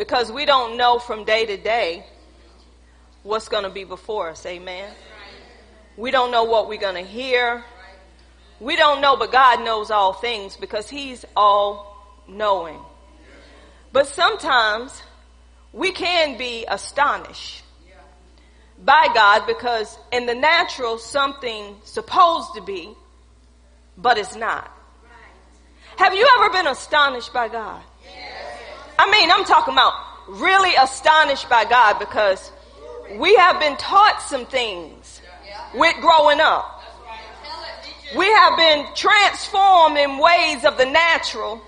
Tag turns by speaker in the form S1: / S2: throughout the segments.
S1: Because we don't know from day to day what's going to be before us. Amen. We don't know what we're going to hear. We don't know, but God knows all things because He's all knowing. But sometimes we can be astonished by God because in the natural something supposed to be, but it's not. Have you ever been astonished by God? I mean, I'm talking about really astonished by God because we have been taught some things with growing up. We have been transformed in ways of the natural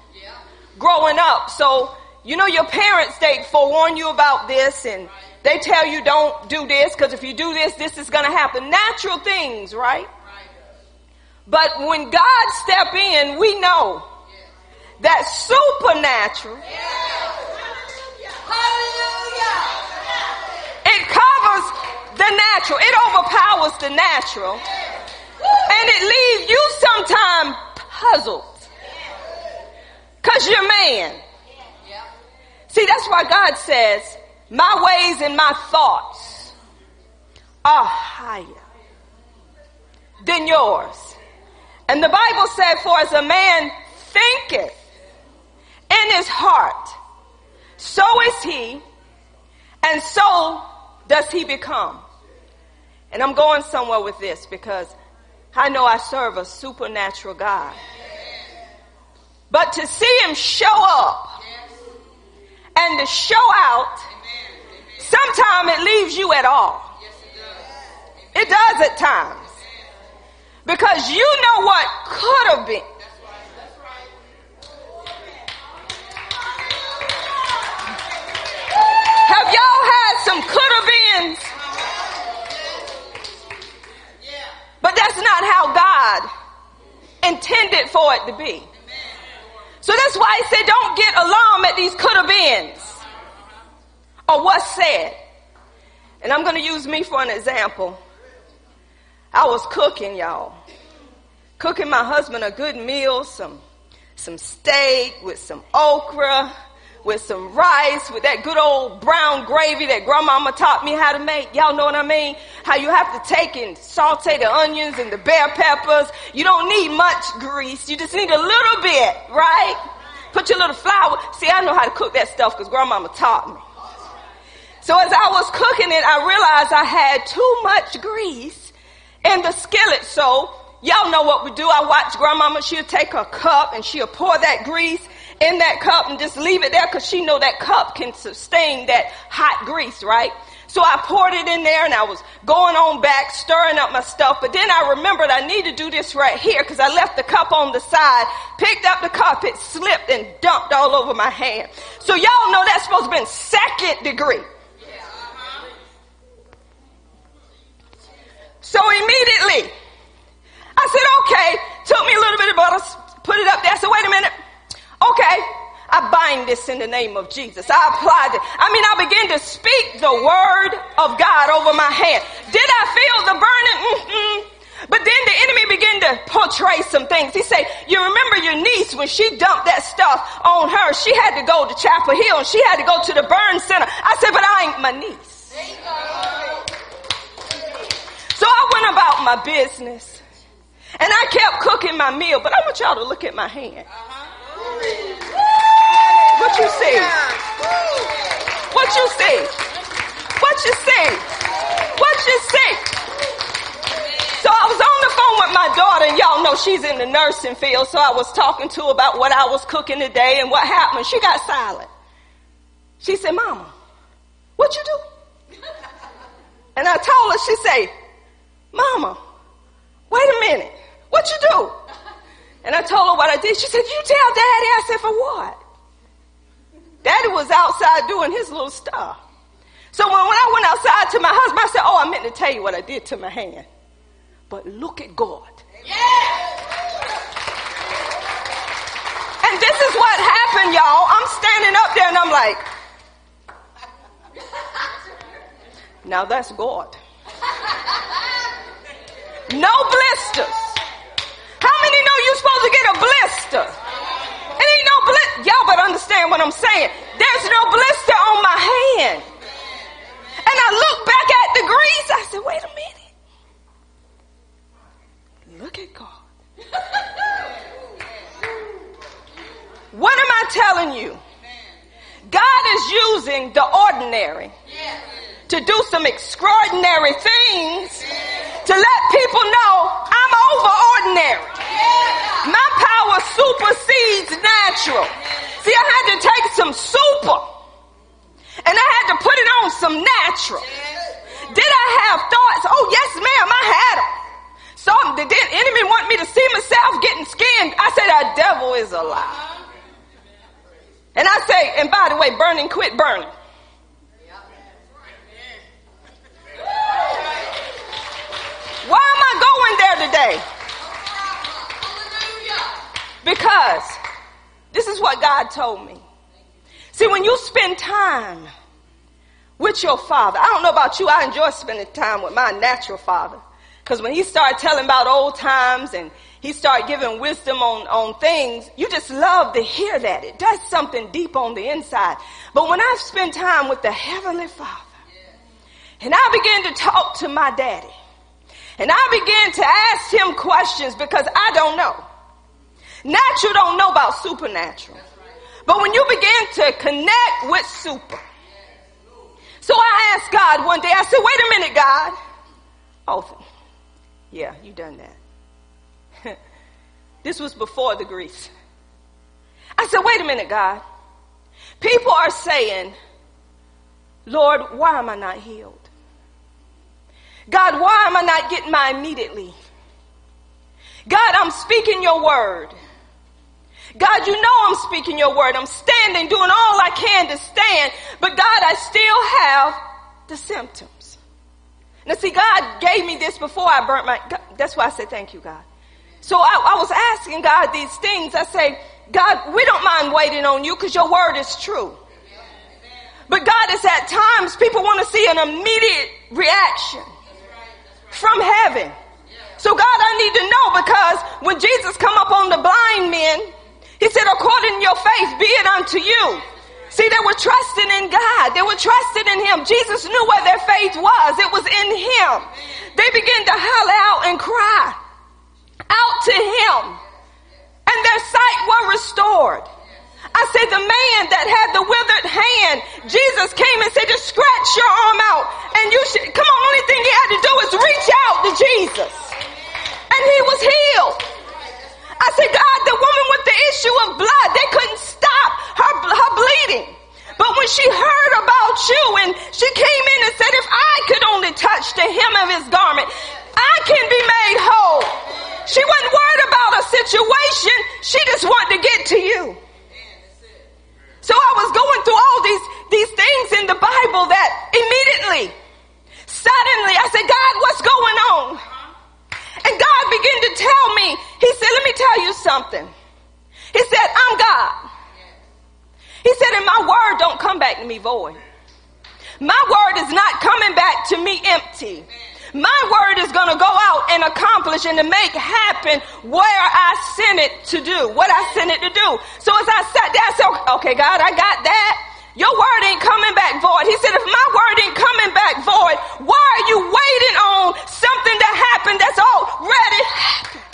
S1: growing up. So, you know, your parents, they forewarn you about this and they tell you don't do this because if you do this, this is going to happen. Natural things, right? But when God step in, we know that supernatural. It covers the natural. It overpowers the natural. And it leaves you sometimes puzzled. Cause you're man. See, that's why God says, my ways and my thoughts are higher than yours. And the Bible said, for as a man thinketh in his heart, so is he, and so does he become. And I'm going somewhere with this because I know I serve a supernatural God. But to see him show up and to show out, sometimes it leaves you at all. It does at times. Because you know what could have been. Have y'all had some could have beens? But that's not how God intended for it to be. So that's why he said, don't get alarmed at these could have beens or what's said. And I'm going to use me for an example. I was cooking, y'all. Cooking my husband a good meal, some, some steak with some okra, with some rice, with that good old brown gravy that grandmama taught me how to make. Y'all know what I mean? How you have to take and saute the onions and the bell peppers. You don't need much grease. You just need a little bit, right? Put your little flour. See, I know how to cook that stuff because grandmama taught me. So as I was cooking it, I realized I had too much grease in the skillet. So y'all know what we do. I watch grandmama. She'll take a cup and she'll pour that grease in that cup and just leave it there because she know that cup can sustain that hot grease, right? So I poured it in there and I was going on back, stirring up my stuff. But then I remembered I need to do this right here because I left the cup on the side, picked up the cup, it slipped and dumped all over my hand. So y'all know that's supposed to be second degree. So immediately, I said, okay, took me a little bit of butter, put it up there. Said, wait a minute. Okay, I bind this in the name of Jesus. I applied it. I mean, I began to speak the word of God over my hand. Did I feel the burning? Mm-mm. But then the enemy began to portray some things. He said, you remember your niece when she dumped that stuff on her, she had to go to Chapel Hill and she had to go to the burn center. I said, but I ain't my niece. So I went about my business and I kept cooking my meal, but I want y'all to look at my hand. Uh-huh. What you see? What you see? What you see? What you see? So I was on the phone with my daughter, and y'all know she's in the nursing field. So I was talking to her about what I was cooking today and what happened. She got silent. She said, "Mama, what you do?" And I told her. She said, "Mama, wait a minute. What you do?" And I told her what I did. She said, you tell daddy. I said, for what? Daddy was outside doing his little stuff. So when, when I went outside to my husband, I said, oh, I meant to tell you what I did to my hand. But look at God. Yeah. And this is what happened, y'all. I'm standing up there and I'm like, now that's God. No blisters. How many know you're supposed to get a blister? It ain't no blister. Y'all better understand what I'm saying. There's no blister on my hand. And I look back at the grease. I said, wait a minute. Look at God. what am I telling you? God is using the ordinary to do some extraordinary things to let people know I'm over ordinary. My power supersedes natural. See, I had to take some super and I had to put it on some natural. Did I have thoughts? Oh, yes, ma'am, I had them. So did the enemy want me to see myself getting skinned? I said, that devil is a lie. And I say, and by the way, burning, quit burning. Why there today? Because this is what God told me. See, when you spend time with your father, I don't know about you, I enjoy spending time with my natural father. Because when he started telling about old times and he started giving wisdom on, on things, you just love to hear that. It does something deep on the inside. But when I spend time with the Heavenly Father, and I begin to talk to my daddy, and I began to ask him questions because I don't know. Natural don't know about supernatural. But when you begin to connect with super. So I asked God one day, I said, wait a minute, God. Oh, yeah, you done that. this was before the grease. I said, wait a minute, God. People are saying, Lord, why am I not healed? God, why am I not getting my immediately? God, I'm speaking your word. God, you know I'm speaking your word. I'm standing, doing all I can to stand, but God, I still have the symptoms. Now see, God gave me this before I burnt my, God, that's why I said thank you, God. So I, I was asking God these things. I say, God, we don't mind waiting on you because your word is true. But God is at times people want to see an immediate reaction from heaven. So God, I need to know because when Jesus come up on the blind men, he said, according to your faith, be it unto you. See, they were trusting in God. They were trusting in Him. Jesus knew where their faith was. It was in Him. They began to holler out and cry out to Him. And their sight were restored. I said, the man that had the withered hand, Jesus came and said, just scratch your arm out. And you should, come on, only thing he had to do is reach out to Jesus. And he was healed. I said, God, the woman with the issue of blood, they couldn't stop her, her bleeding. But when she heard about you and she came in and said, if I could only touch the hem of his garment, I can be made whole. She wasn't worried about a situation. She just wanted to get to you. So I was going through all these, these things in the Bible that immediately, suddenly, I said, God, what's going on? And God began to tell me, He said, let me tell you something. He said, I'm God. He said, and my word don't come back to me void. My word is not coming back to me empty. My word is going to go out and accomplish and to make happen where I sent it to do, what I sent it to do. So as I sat there, I said, okay, God, I got that. Your word ain't coming back void. He said, if my word ain't coming back void, why are you waiting on something to happen that's already happened?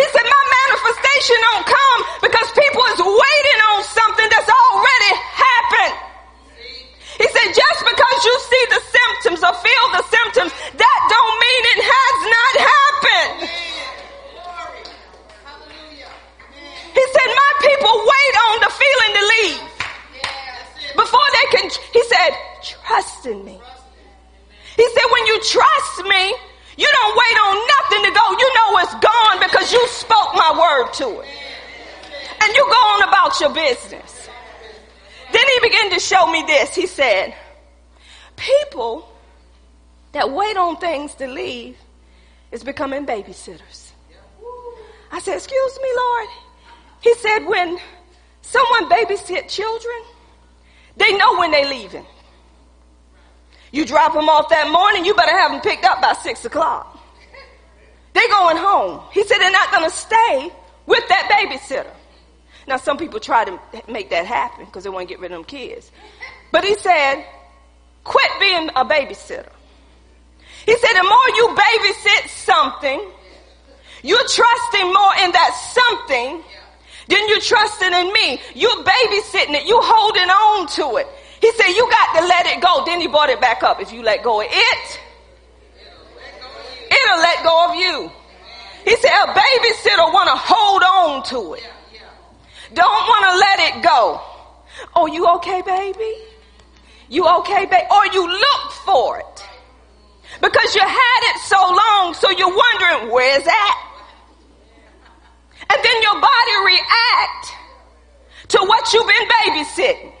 S1: He said, my manifestation don't come because people is waiting on something that's already happened. He said, just because you see the symptoms or feel the symptoms, that don't mean it has not happened. He said, my people wait on the feeling to leave. Before they can, he said, trust in me. He said, when you trust me, you don't wait on nothing to go. You know it's gone because you spoke my word to it. And you go on about your business. Then he began to show me this. He said, people that wait on things to leave is becoming babysitters. I said, excuse me, Lord. He said, when someone babysit children, they know when they're leaving. You drop them off that morning, you better have them picked up by six o'clock. They're going home. He said they're not going to stay with that babysitter. Now, some people try to make that happen because they want to get rid of them kids. But he said, quit being a babysitter. He said, the more you babysit something, you're trusting more in that something than you're trusting in me. You're babysitting it. You're holding on to it. He said, you got to let it go. Then he brought it back up. If you let go of it, it'll let go of you. He said, a babysitter want to hold on to it. Don't want to let it go. Oh, you okay, baby? You okay, baby? Or you look for it. Because you had it so long, so you're wondering, where's that? And then your body react to what you've been babysitting.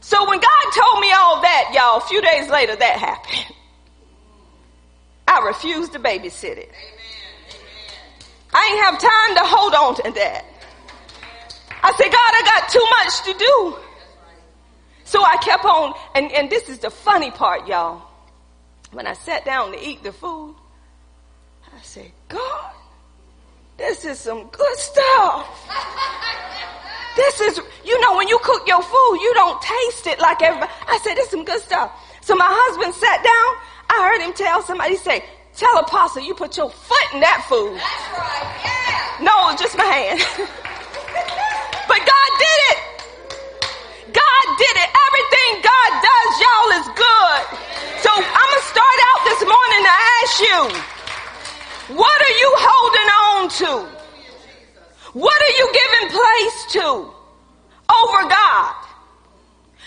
S1: So when God told me all that, y'all, a few days later that happened. I refused to babysit it. I ain't have time to hold on to that. I said, God, I got too much to do. So I kept on, and, and this is the funny part, y'all. When I sat down to eat the food, I said, God, this is some good stuff. This is, you know, when you cook your food, you don't taste it like everybody. I said, this is some good stuff. So my husband sat down. I heard him tell somebody, say, tell apostle you put your foot in that food.
S2: That's right, yeah.
S1: No, it was just my hand. but God did it. God did it. Everything God does, y'all, is good. So I'm going to start out this morning to ask you, what are you holding on to? What are you giving place to over God?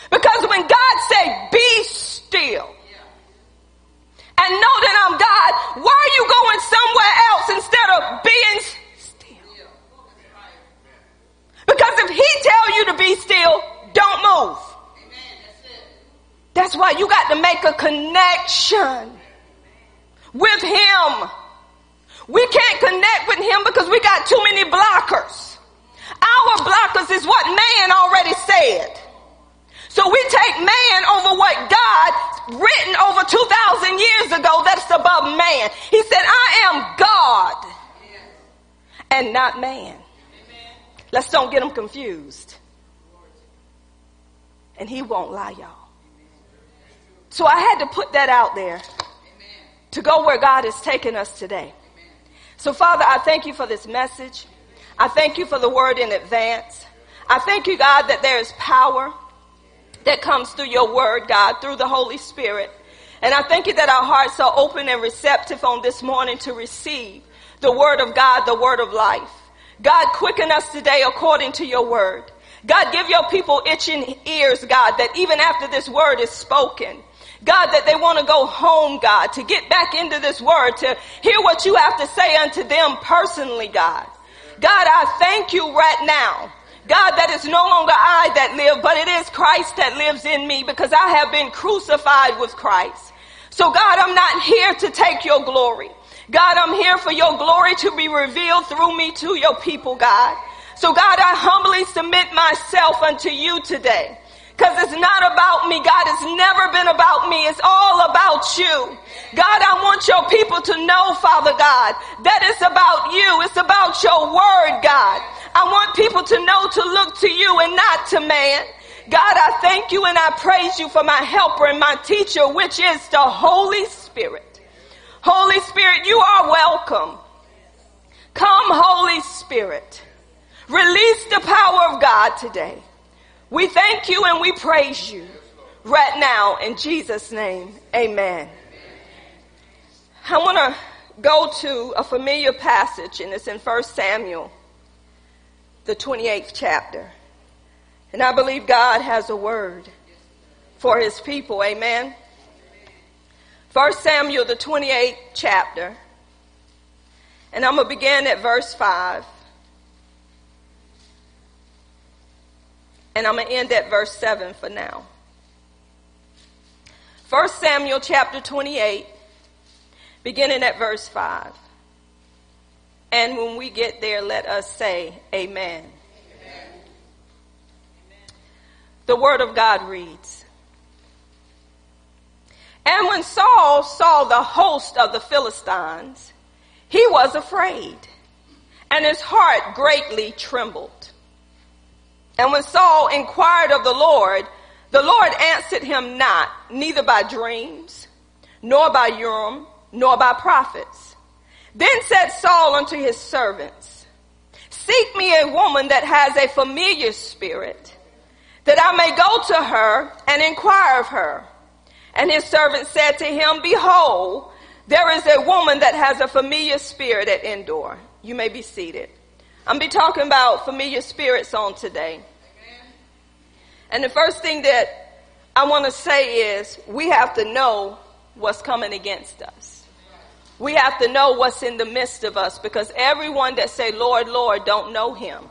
S1: Because when God said, be still and know that I'm God, why are you going somewhere else instead of being still? Because if he tell you to be still, don't move. That's why you got to make a connection with him. We can't connect with him because we got too many blockers. Our blockers is what man already said. So we take man over what God written over 2,000 years ago that's above man. He said, I am God and not man. Let's don't get them confused. And he won't lie, y'all. So I had to put that out there to go where God is taking us today. So Father, I thank you for this message. I thank you for the word in advance. I thank you, God, that there is power that comes through your word, God, through the Holy Spirit. And I thank you that our hearts are open and receptive on this morning to receive the word of God, the word of life. God, quicken us today according to your word. God, give your people itching ears, God, that even after this word is spoken, God, that they want to go home, God, to get back into this word, to hear what you have to say unto them personally, God. God, I thank you right now. God, that is no longer I that live, but it is Christ that lives in me because I have been crucified with Christ. So God, I'm not here to take your glory. God, I'm here for your glory to be revealed through me to your people, God. So God, I humbly submit myself unto you today. Cause it's not about me, God. It's never been about me. It's all about you. God, I want your people to know, Father God, that it's about you. It's about your word, God. I want people to know to look to you and not to man. God, I thank you and I praise you for my helper and my teacher, which is the Holy Spirit. Holy Spirit, you are welcome. Come, Holy Spirit. Release the power of God today. We thank you and we praise you right now in Jesus' name. Amen. I want to go to a familiar passage and it's in 1 Samuel, the 28th chapter. And I believe God has a word for his people. Amen. 1 Samuel, the 28th chapter. And I'm going to begin at verse 5. And I'm going to end at verse 7 for now. 1 Samuel chapter 28, beginning at verse 5. And when we get there, let us say, Amen. Amen. The word of God reads, And when Saul saw the host of the Philistines, he was afraid, and his heart greatly trembled. And when Saul inquired of the Lord, the Lord answered him not, neither by dreams, nor by Urim, nor by prophets. Then said Saul unto his servants, Seek me a woman that has a familiar spirit, that I may go to her and inquire of her. And his servant said to him, Behold, there is a woman that has a familiar spirit at Endor. You may be seated. I'm be talking about familiar spirits on today. And the first thing that I want to say is we have to know what's coming against us. We have to know what's in the midst of us because everyone that say Lord, Lord don't know him.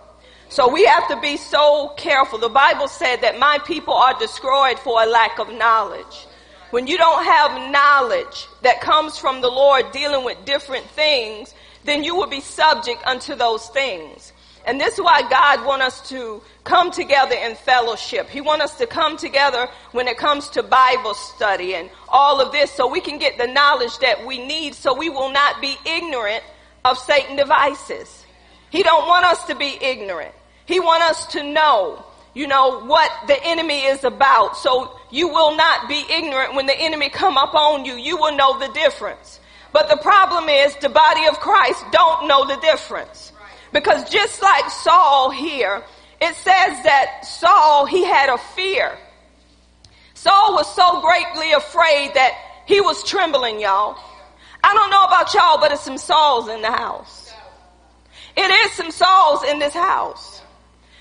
S1: So we have to be so careful. The Bible said that my people are destroyed for a lack of knowledge. When you don't have knowledge that comes from the Lord dealing with different things, then you will be subject unto those things. And this is why God wants us to come together in fellowship. He wants us to come together when it comes to Bible study and all of this so we can get the knowledge that we need so we will not be ignorant of Satan devices. He don't want us to be ignorant. He want us to know, you know, what the enemy is about. So you will not be ignorant when the enemy come up on you. You will know the difference. But the problem is the body of Christ don't know the difference. Because just like Saul here, it says that Saul, he had a fear. Saul was so greatly afraid that he was trembling, y'all. I don't know about y'all, but it's some Sauls in the house. It is some Sauls in this house.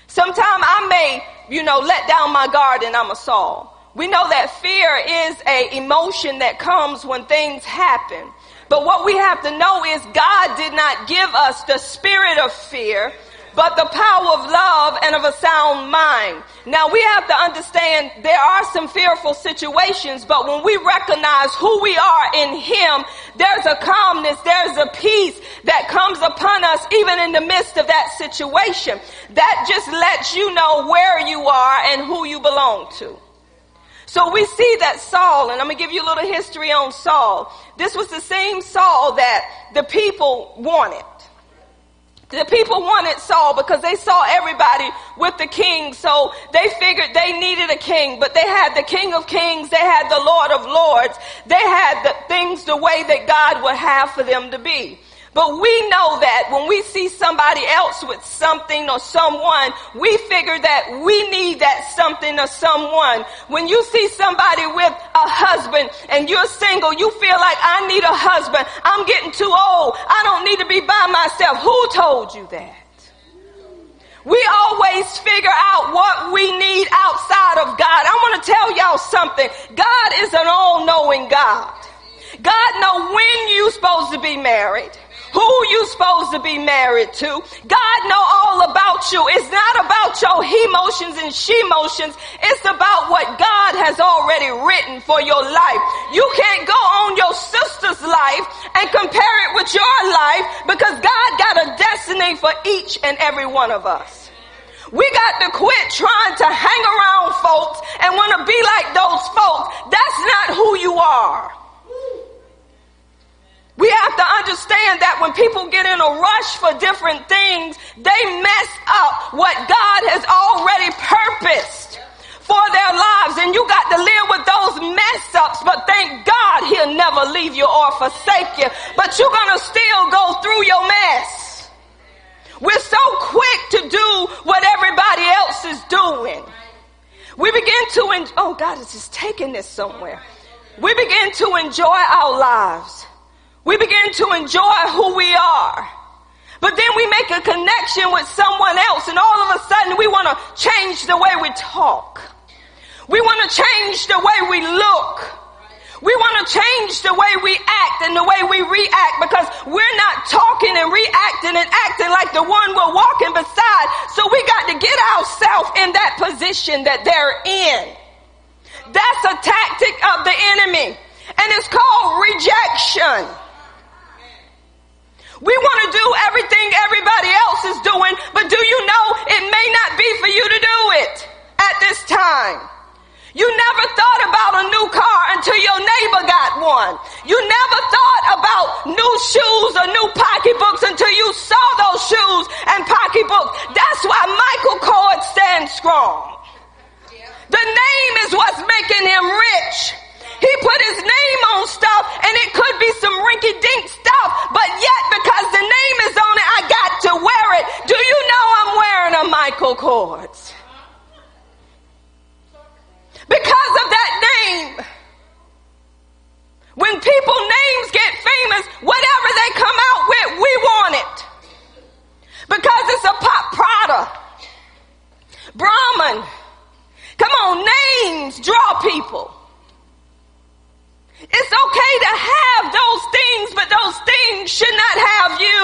S1: Sometimes I may, you know, let down my guard and I'm a Saul. We know that fear is a emotion that comes when things happen. But what we have to know is God did not give us the spirit of fear, but the power of love and of a sound mind. Now we have to understand there are some fearful situations, but when we recognize who we are in Him, there's a calmness, there's a peace that comes upon us even in the midst of that situation. That just lets you know where you are and who you belong to. So we see that Saul, and I'm going to give you a little history on Saul. This was the same Saul that the people wanted. The people wanted Saul because they saw everybody with the king, so they figured they needed a king, but they had the king of kings, they had the lord of lords, they had the things the way that God would have for them to be. But we know that when we see somebody else with something or someone, we figure that we need that something or someone. When you see somebody with a husband and you're single, you feel like I need a husband. I'm getting too old. I don't need to be by myself. Who told you that? We always figure out what we need outside of God. I want to tell y'all something. God is an all-knowing God. God know when you're supposed to be married who you supposed to be married to. God know all about you. It's not about your he motions and she motions. It's about what God has already written for your life. You can't go on your sister's life and compare it with your life because God got a destiny for each and every one of us. We got to quit trying to hang around folks and want to be like those folks. That's not who you are. We have to understand that when people get in a rush for different things, they mess up what God has already purposed for their lives. And you got to live with those mess ups, but thank God he'll never leave you or forsake you. But you're going to still go through your mess. We're so quick to do what everybody else is doing. We begin to, en- oh God is just taking this somewhere. We begin to enjoy our lives. We begin to enjoy who we are. But then we make a connection with someone else and all of a sudden we want to change the way we talk. We want to change the way we look. We want to change the way we act and the way we react because we're not talking and reacting and acting like the one we're walking beside. So we got to get ourselves in that position that they're in. That's a tactic of the enemy and it's called rejection. We want to do everything everybody else is doing, but do you know it may not be for you to do it at this time? You never thought about a new car until your neighbor got one. You never thought about new shoes or new pocketbooks until you saw those shoes and pocketbooks. That's why Michael Kors stands strong. The name is what's making him rich. He put his name on stuff and it could be some rinky dink stuff, but yet because the name is on it, I got to wear it. Do you know I'm wearing a Michael Kors? Because of that name. When people names get famous, whatever they come out with, we want it. Because it's a pop Prada. Brahmin. Come on, names draw people. It's okay to have those things, but those things should not have you.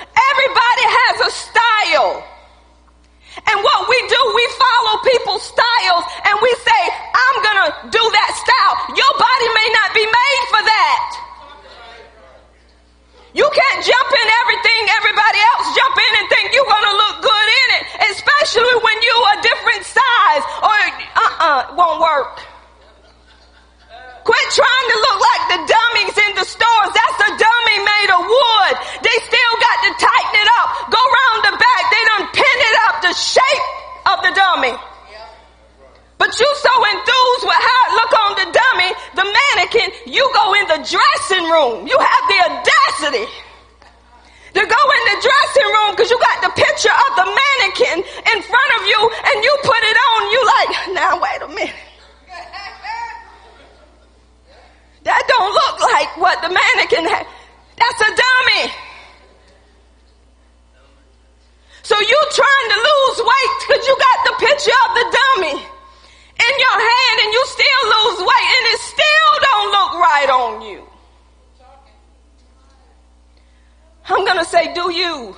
S1: Everybody has a style. And what we do, we follow people's styles and we say, I'm gonna do that style. Your body may not be made for that. You can't jump in everything everybody else jump in and think you're gonna look good in it, especially when you a different size or uh-uh, it won't work. Quit trying to look like the dummies in the stores. That's a dummy made of wood. They still got to tighten it up. Go around the back. They done pin it up the shape of the dummy. But you so enthused with how it look on the dummy, the mannequin, you go in the dressing room. You have the audacity to go in the dressing room because you got the picture of the mannequin in front of you and you put it on. You like, now wait a minute. That don't look like what the mannequin had. That's a dummy. So you trying to lose weight because you got the picture of the dummy in your hand and you still lose weight and it still don't look right on you. I'm going to say, do you?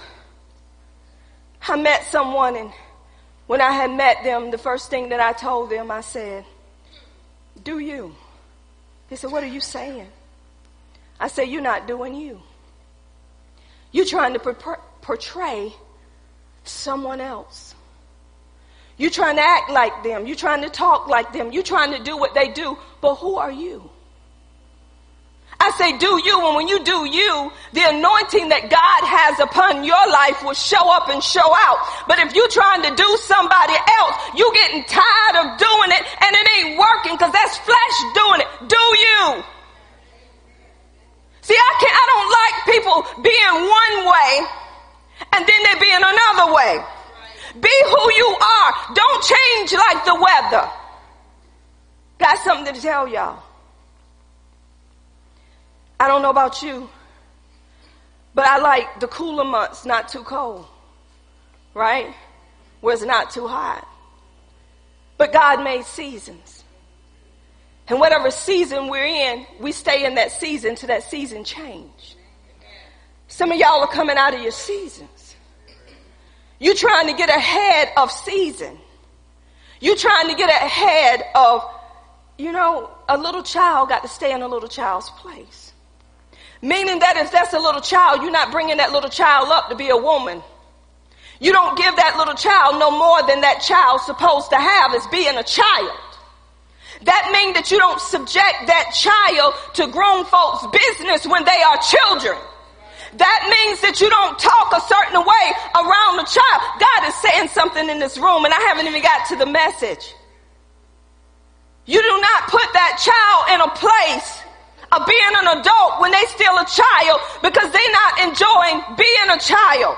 S1: I met someone and when I had met them, the first thing that I told them, I said, do you? They said, What are you saying? I said, You're not doing you. You're trying to portray someone else. You're trying to act like them. You're trying to talk like them. You're trying to do what they do. But who are you? I say do you, and when you do you, the anointing that God has upon your life will show up and show out. But if you're trying to do somebody else, you getting tired of doing it and it ain't working because that's flesh doing it. Do you? See, I can't, I don't like people being one way and then they being another way. Be who you are. Don't change like the weather. Got something to tell y'all. I don't know about you, but I like the cooler months, not too cold, right? Where it's not too hot. But God made seasons. And whatever season we're in, we stay in that season till that season change. Some of y'all are coming out of your seasons. You're trying to get ahead of season. You're trying to get ahead of, you know, a little child got to stay in a little child's place. Meaning that if that's a little child, you're not bringing that little child up to be a woman. You don't give that little child no more than that child's supposed to have as being a child. That means that you don't subject that child to grown folks' business when they are children. That means that you don't talk a certain way around the child. God is saying something in this room and I haven't even got to the message. You do not put that child in a place of being an adult when they still a child because they're not enjoying being a child.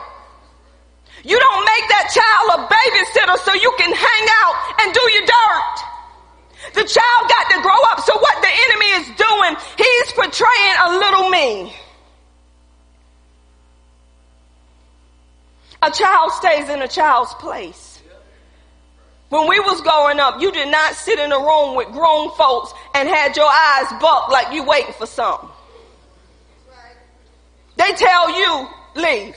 S1: You don't make that child a babysitter so you can hang out and do your dirt. The child got to grow up. So what the enemy is doing, he's portraying a little me. A child stays in a child's place. When we was growing up, you did not sit in a room with grown folks and had your eyes bucked like you waiting for something. They tell you, leave.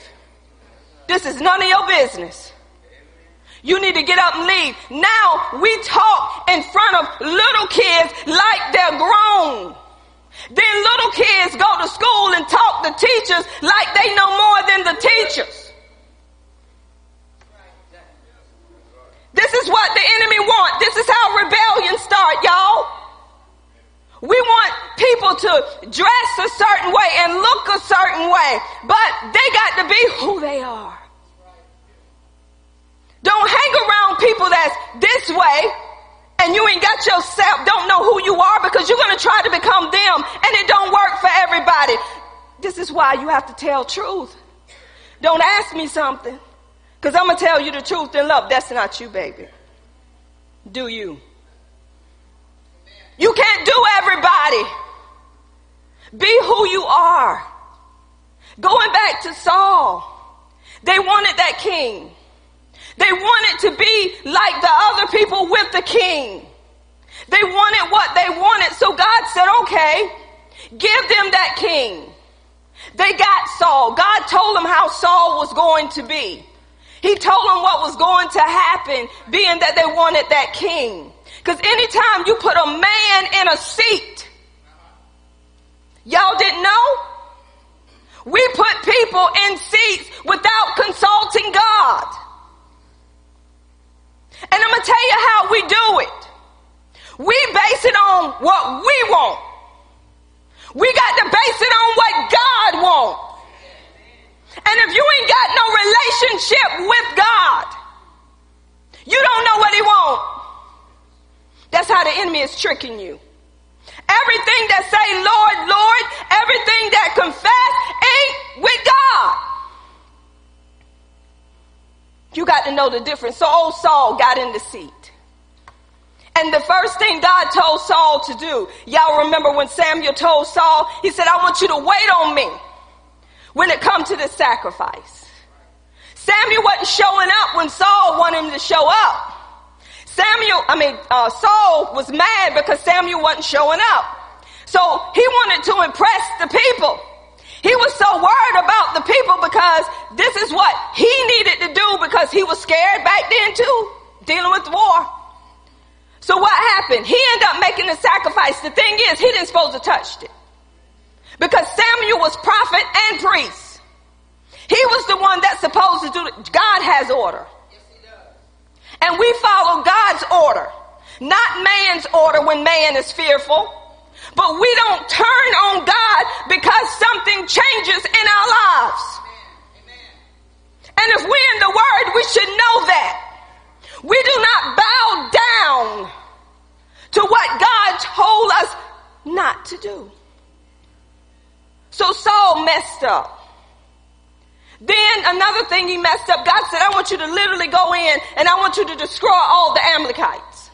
S1: This is none of your business. You need to get up and leave. Now we talk in front of little kids like they're grown. Then little kids go to school and talk to teachers like they know more than the teachers. This is what the enemy want. This is how rebellion start, y'all. We want people to dress a certain way and look a certain way, but they got to be who they are. Don't hang around people that's this way and you ain't got yourself don't know who you are because you're going to try to become them and it don't work for everybody. This is why you have to tell truth. Don't ask me something because I'm going to tell you the truth in love. That's not you, baby. Do you? You can't do everybody. Be who you are. Going back to Saul, they wanted that king. They wanted to be like the other people with the king. They wanted what they wanted. So God said, okay, give them that king. They got Saul. God told them how Saul was going to be. He told them what was going to happen, being that they wanted that king. Because anytime you put a man in a seat, y'all didn't know? We put people in seats without consulting God. And I'm going to tell you how we do it. We base it on what we want. We got to base it on what God wants. And if you ain't got no relationship with God, you don't know what he wants. That's how the enemy is tricking you. Everything that say Lord, Lord, everything that confess ain't with God. You got to know the difference. So old Saul got in the seat. And the first thing God told Saul to do, y'all remember when Samuel told Saul, he said, I want you to wait on me when it comes to the sacrifice. Samuel wasn't showing up when Saul wanted him to show up. Samuel, I mean, uh, Saul was mad because Samuel wasn't showing up. So he wanted to impress the people. He was so worried about the people because this is what he needed to do because he was scared back then too, dealing with war. So what happened? He ended up making the sacrifice. The thing is, he didn't supposed to touch it. Because Samuel was prophet and priest. He was the one that's supposed to do it. God has order. And we follow God's order, not man's order when man is fearful. But we don't turn on God because something changes in our lives. And if we're in the Word, we should know that. We do not bow down to what God told us not to do. So Saul messed up. Then another thing he messed up, God said, I want you to literally go in and I want you to destroy all the Amalekites.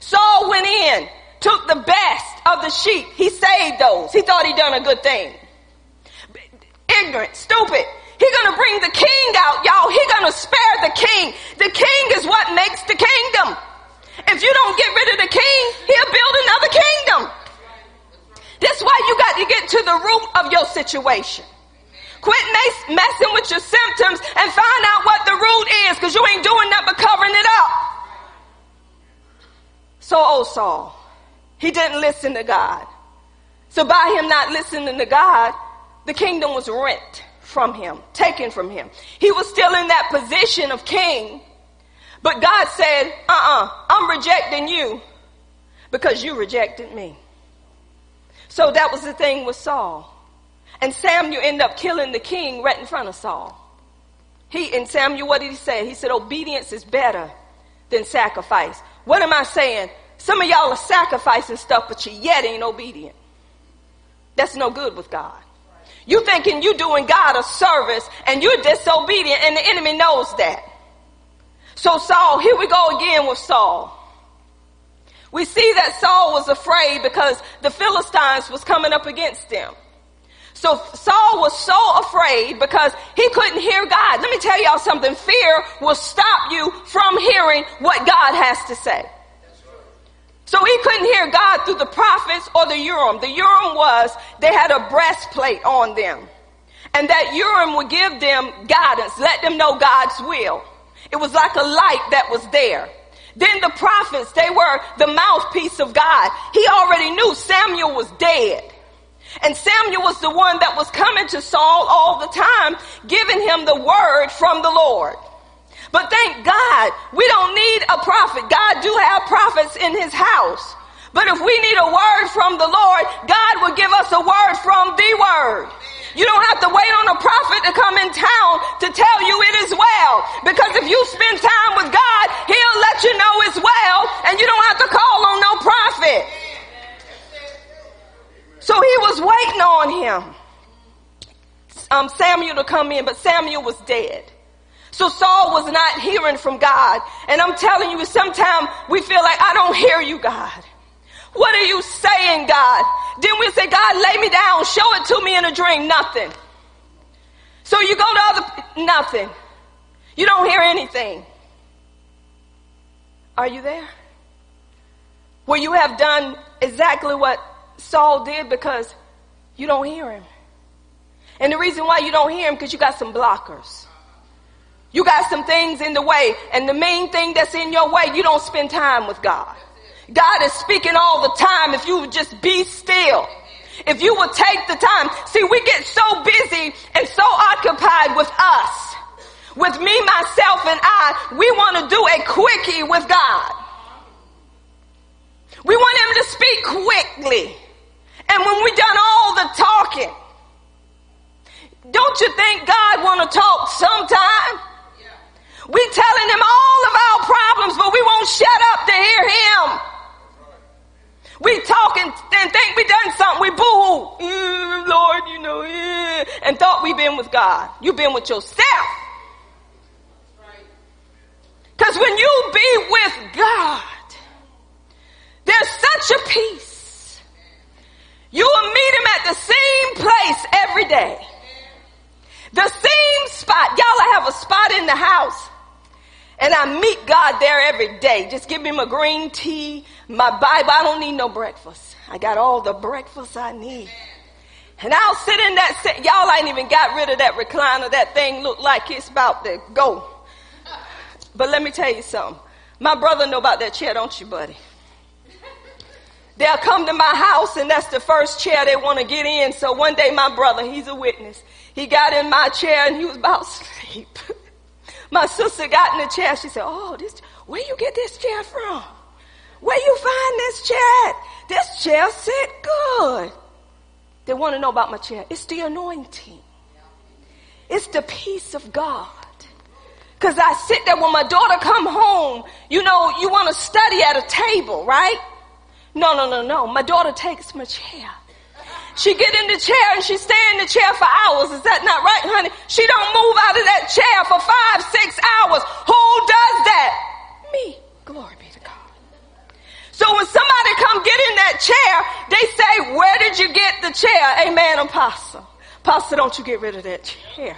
S1: Saul went in, took the best of the sheep. He saved those. He thought he done a good thing. Ignorant, stupid. He gonna bring the king out, y'all. He gonna spare the king. The king is what makes the kingdom. If you don't get rid of the king, he'll build another kingdom. That's why you got to get to the root of your situation. Quit messing with your symptoms and find out what the root is because you ain't doing nothing but covering it up. So old Saul, he didn't listen to God. So by him not listening to God, the kingdom was rent from him, taken from him. He was still in that position of king, but God said, uh-uh, I'm rejecting you because you rejected me. So that was the thing with Saul. And Samuel ended up killing the king right in front of Saul. He, and Samuel, what did he say? He said, obedience is better than sacrifice. What am I saying? Some of y'all are sacrificing stuff, but you yet ain't obedient. That's no good with God. You thinking you doing God a service and you're disobedient and the enemy knows that. So Saul, here we go again with Saul. We see that Saul was afraid because the Philistines was coming up against them. So Saul was so afraid because he couldn't hear God. Let me tell y'all something. Fear will stop you from hearing what God has to say. So he couldn't hear God through the prophets or the Urim. The Urim was they had a breastplate on them. And that Urim would give them guidance, let them know God's will. It was like a light that was there. Then the prophets, they were the mouthpiece of God. He already knew Samuel was dead. And Samuel was the one that was coming to Saul all the time, giving him the word from the Lord. But thank God, we don't need a prophet. God do have prophets in his house. But if we need a word from the Lord, God will give us a word from the word. You don't have to wait on a prophet to come in town to tell you it is well. Because if you spend time with God, He'll let you know it's well, and you don't have to call on no prophet. So he was waiting on him, um, Samuel to come in, but Samuel was dead. So Saul was not hearing from God. And I'm telling you, sometimes we feel like, I don't hear you, God. What are you saying, God? Then we say, God, lay me down. Show it to me in a dream. Nothing. So you go to other, nothing. You don't hear anything. Are you there? Where you have done exactly what Saul did because you don't hear him. And the reason why you don't hear him because you got some blockers. You got some things in the way. And the main thing that's in your way, you don't spend time with God. God is speaking all the time if you would just be still. If you would take the time. See, we get so busy and so occupied with us. With me, myself, and I. We want to do a quickie with God. We want him to speak quickly. And when we done all the talking, don't you think God want to talk sometime? We telling him all of our problems, but we won't shut up to hear him. We talk and think we done something. We boo mm, Lord, you know, and thought we been with God. You been with yourself. Because when you be with God, there's such a peace. You will meet him at the same place every day. The same spot. Y'all have a spot in the house. And I meet God there every day. Just give me my green tea, my Bible. I don't need no breakfast. I got all the breakfast I need. And I'll sit in that, y'all ain't even got rid of that recliner. That thing look like it's about to go. But let me tell you something. My brother know about that chair, don't you, buddy? They'll come to my house and that's the first chair they want to get in. So one day my brother, he's a witness. He got in my chair and he was about to sleep. My sister got in the chair. She said, oh, this, where you get this chair from? Where you find this chair? This chair sit good. They want to know about my chair. It's the anointing. It's the peace of God. Cause I sit there when my daughter come home, you know, you want to study at a table, right? No, no, no, no. My daughter takes my chair. She get in the chair and she stay in the chair for hours. Is that not right, honey? She don't move out of that chair for five, six hours. Who does that? Me. Glory be to God. So when somebody come get in that chair, they say, where did you get the chair? Amen, apostle. Apostle, don't you get rid of that chair.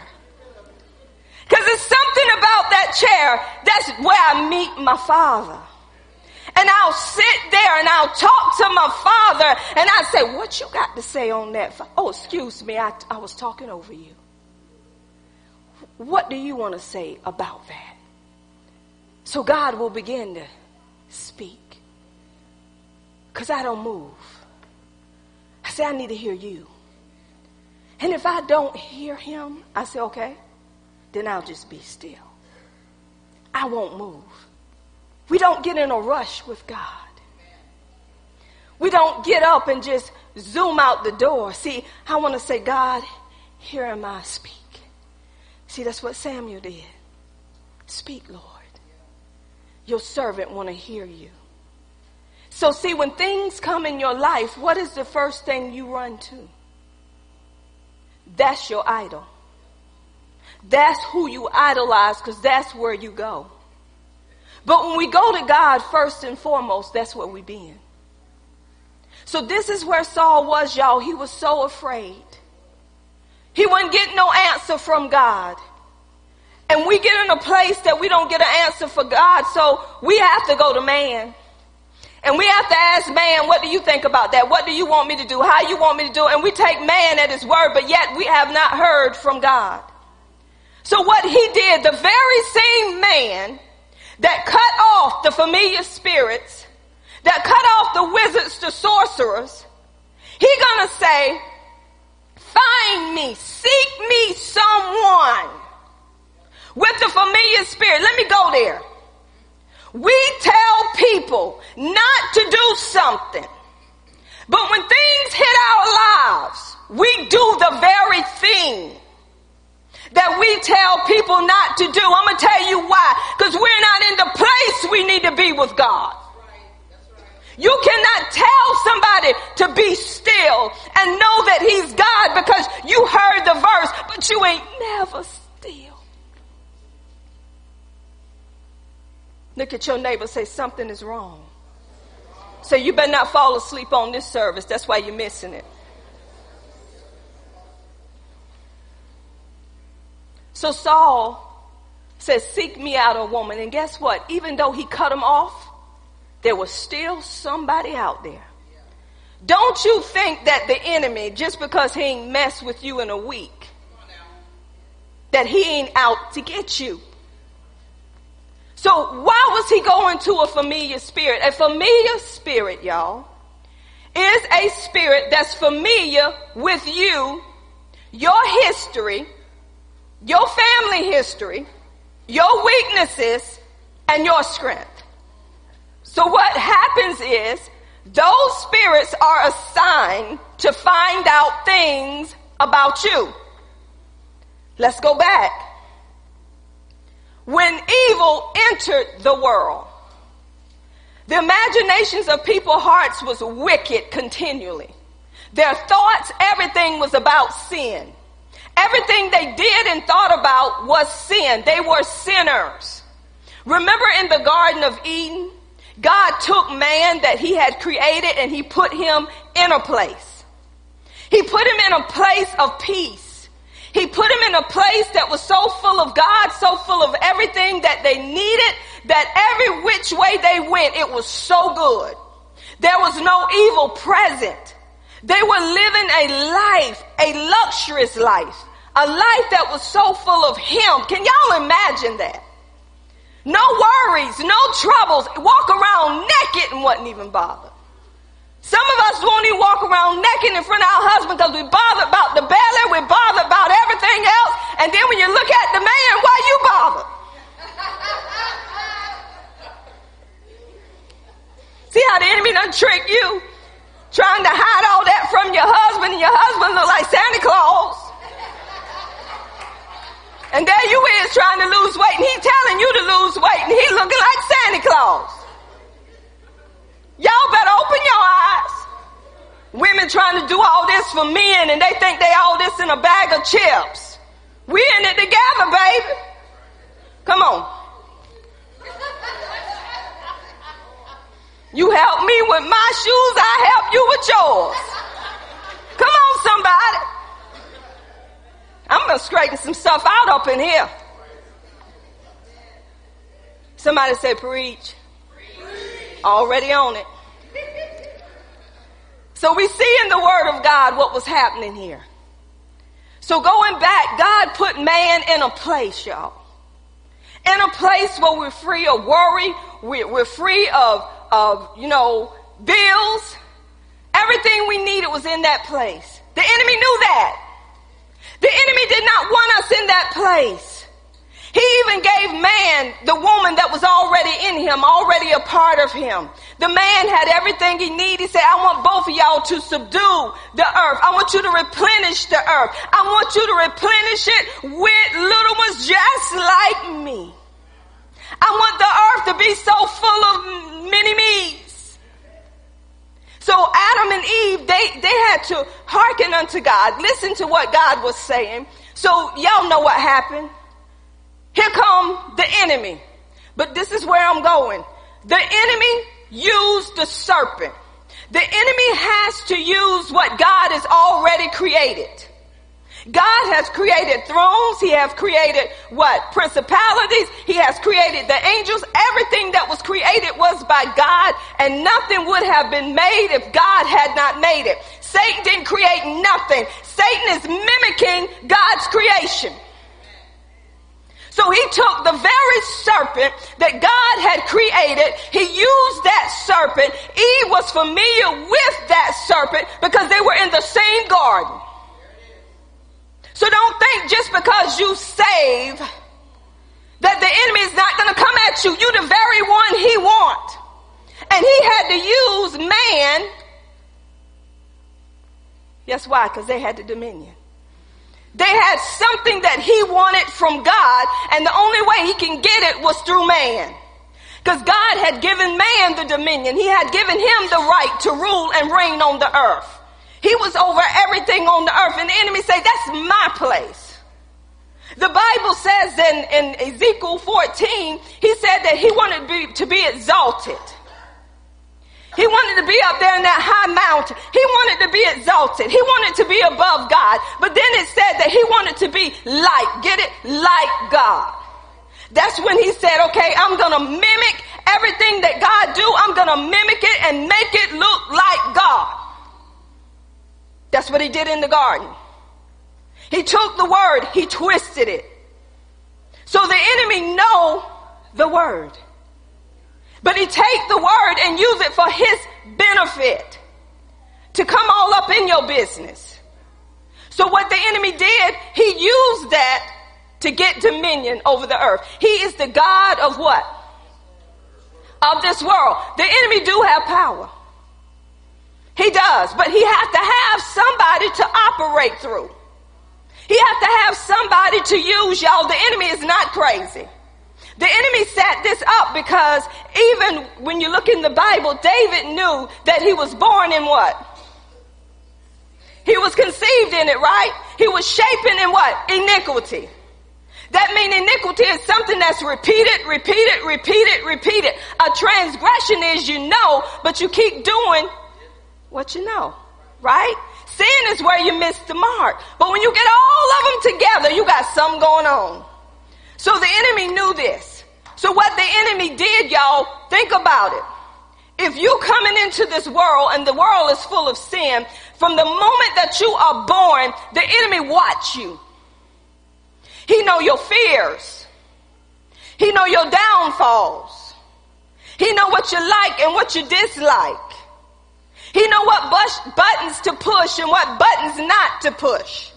S1: Cause it's something about that chair. That's where I meet my father and I'll sit there and I'll talk to my father and I say, what you got to say on that? Oh, excuse me. I, I was talking over you. What do you want to say about that? So God will begin to speak. Cause I don't move. I say, I need to hear you. And if I don't hear him, I say, okay, then I'll just be still. I won't move. We don't get in a rush with God. We don't get up and just zoom out the door. See, I want to say, God, here am I, speak. See, that's what Samuel did. Speak, Lord. Your servant want to hear you. So see, when things come in your life, what is the first thing you run to? That's your idol. That's who you idolize because that's where you go. But when we go to God first and foremost, that's where we been. So this is where Saul was, y'all. He was so afraid. He wasn't getting no answer from God. And we get in a place that we don't get an answer for God, so we have to go to man. And we have to ask man, what do you think about that? What do you want me to do? How you want me to do? And we take man at his word, but yet we have not heard from God. So what he did, the very same man that cut off the familiar spirits, that cut off the wizards, the sorcerers, he gonna say, find me, seek me someone with the familiar spirit. Let me go there. We tell people not to do something. But when things hit our lives, we do the very thing that we tell people not to do. I'm going to tell you why. Because we're not in the place we need to be with God. You cannot tell somebody to be still and know that he's God because you heard the verse, but you ain't never still. Look at your neighbor, say something is wrong. Say you better not fall asleep on this service. That's why you're missing it. So Saul says, seek me out a woman. And guess what? Even though he cut him off, there was still somebody out there. Don't you think that the enemy, just because he ain't messed with you in a week, that he ain't out to get you? So why was he going to a familiar spirit? A familiar spirit, y'all, is a spirit that's familiar with you, your history, your family history, your weaknesses, and your strength. So what happens is those spirits are assigned to find out things about you. Let's go back. When evil entered the world, the imaginations of people's hearts was wicked continually. Their thoughts, everything was about sin. Everything they did and thought about was sin. They were sinners. Remember in the Garden of Eden, God took man that he had created and he put him in a place. He put him in a place of peace. He put him in a place that was so full of God, so full of everything that they needed, that every which way they went, it was so good. There was no evil present. They were living a life, a luxurious life, a life that was so full of Him. Can y'all imagine that? No worries, no troubles. Walk around naked and wasn't even bothered. Some of us won't even walk around naked in front of our husband because we bothered about the belly, we bothered about everything else, and then when you look at the man, why you bothered? See how the enemy done trick you? Trying to hide all that from your husband, and your husband look like Santa Claus. And there you is trying to lose weight and he telling you to lose weight and he looking like Santa Claus. Y'all better open your eyes. Women trying to do all this for men and they think they all this in a bag of chips. We in it together, baby. Come on. You help me with my shoes, I help you with yours. Come on, somebody. I'm going to straighten some stuff out up in here. Somebody say, preach. preach. Already on it. So we see in the word of God what was happening here. So going back, God put man in a place, y'all. In a place where we're free of worry, we're, free of, of, you know, bills. Everything we needed was in that place. The enemy knew that. The enemy did not want us in that place. He even gave man the woman that was already in him, already a part of him. The man had everything he needed. He said, I want both of y'all to subdue the earth. I want you to replenish the earth. I want you to replenish it with little ones just like me. I want the earth to be so full of many me's. So Adam and Eve, they, they had to hearken unto God, listen to what God was saying. So y'all know what happened. Here come the enemy. But this is where I'm going. The enemy used the serpent. The enemy has to use what God has already created. God has created thrones. He has created what? Principalities. He has created the angels. Everything that was created was by God and nothing would have been made if God had not made it. Satan didn't create nothing. Satan is mimicking God's creation. So he took the very serpent that God had created. He used that serpent. Eve was familiar with that serpent because they were in the same garden. So don't think just because you save that the enemy is not going to come at you. You're the very one he want. And he had to use man. Guess why? Because they had the dominion. They had something that he wanted from God, and the only way he can get it was through man. Because God had given man the dominion. He had given him the right to rule and reign on the earth. He was over everything on the earth. And the enemy say, that's my place. The Bible says in, in Ezekiel 14, he said that he wanted to be, to be exalted. He wanted to be up there in that high mountain. He wanted to be exalted. He wanted to be above God. But then it said that he wanted to be like, get it? Like God. That's when he said, okay, I'm going to mimic everything that God do. I'm going to mimic it and make it look like God. That's what he did in the garden. He took the word, he twisted it. So the enemy know the word. But he take the word and use it for his benefit to come all up in your business. So what the enemy did, he used that to get dominion over the earth. He is the God of what? Of this world. The enemy do have power. He does, but he has to have somebody to operate through. He has to have somebody to use, y'all. The enemy is not crazy. The enemy set this up because even when you look in the Bible, David knew that he was born in what? He was conceived in it, right? He was shapen in what? Iniquity. That means iniquity is something that's repeated, repeated, repeated, repeated. A transgression is you know, but you keep doing what you know, right? Sin is where you miss the mark. But when you get all of them together, you got something going on. So the enemy knew this. So what the enemy did, y'all, think about it. If you coming into this world and the world is full of sin, from the moment that you are born, the enemy watch you. He know your fears. He know your downfalls. He know what you like and what you dislike. He know what buttons to push and what buttons not to push.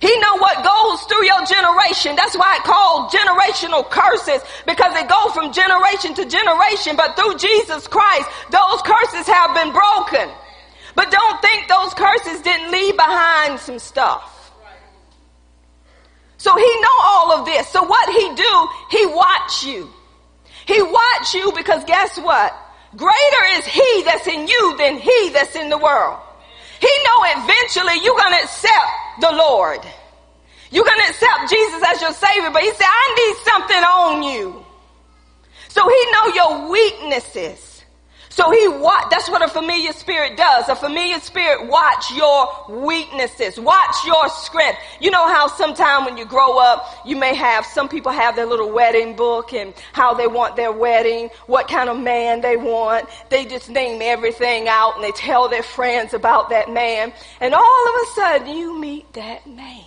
S1: He know what goes through your generation. That's why it called generational curses because they go from generation to generation. But through Jesus Christ, those curses have been broken. But don't think those curses didn't leave behind some stuff. So he know all of this. So what he do, he watch you. He watch you because guess what? Greater is he that's in you than he that's in the world. He know eventually you're going to accept the Lord. You're going to accept Jesus as your savior, but he said, I need something on you. So he know your weaknesses. So he that's what a familiar spirit does. A familiar spirit watch your weaknesses, watch your strength. You know how sometime when you grow up, you may have, some people have their little wedding book and how they want their wedding, what kind of man they want. They just name everything out and they tell their friends about that man. And all of a sudden you meet that man.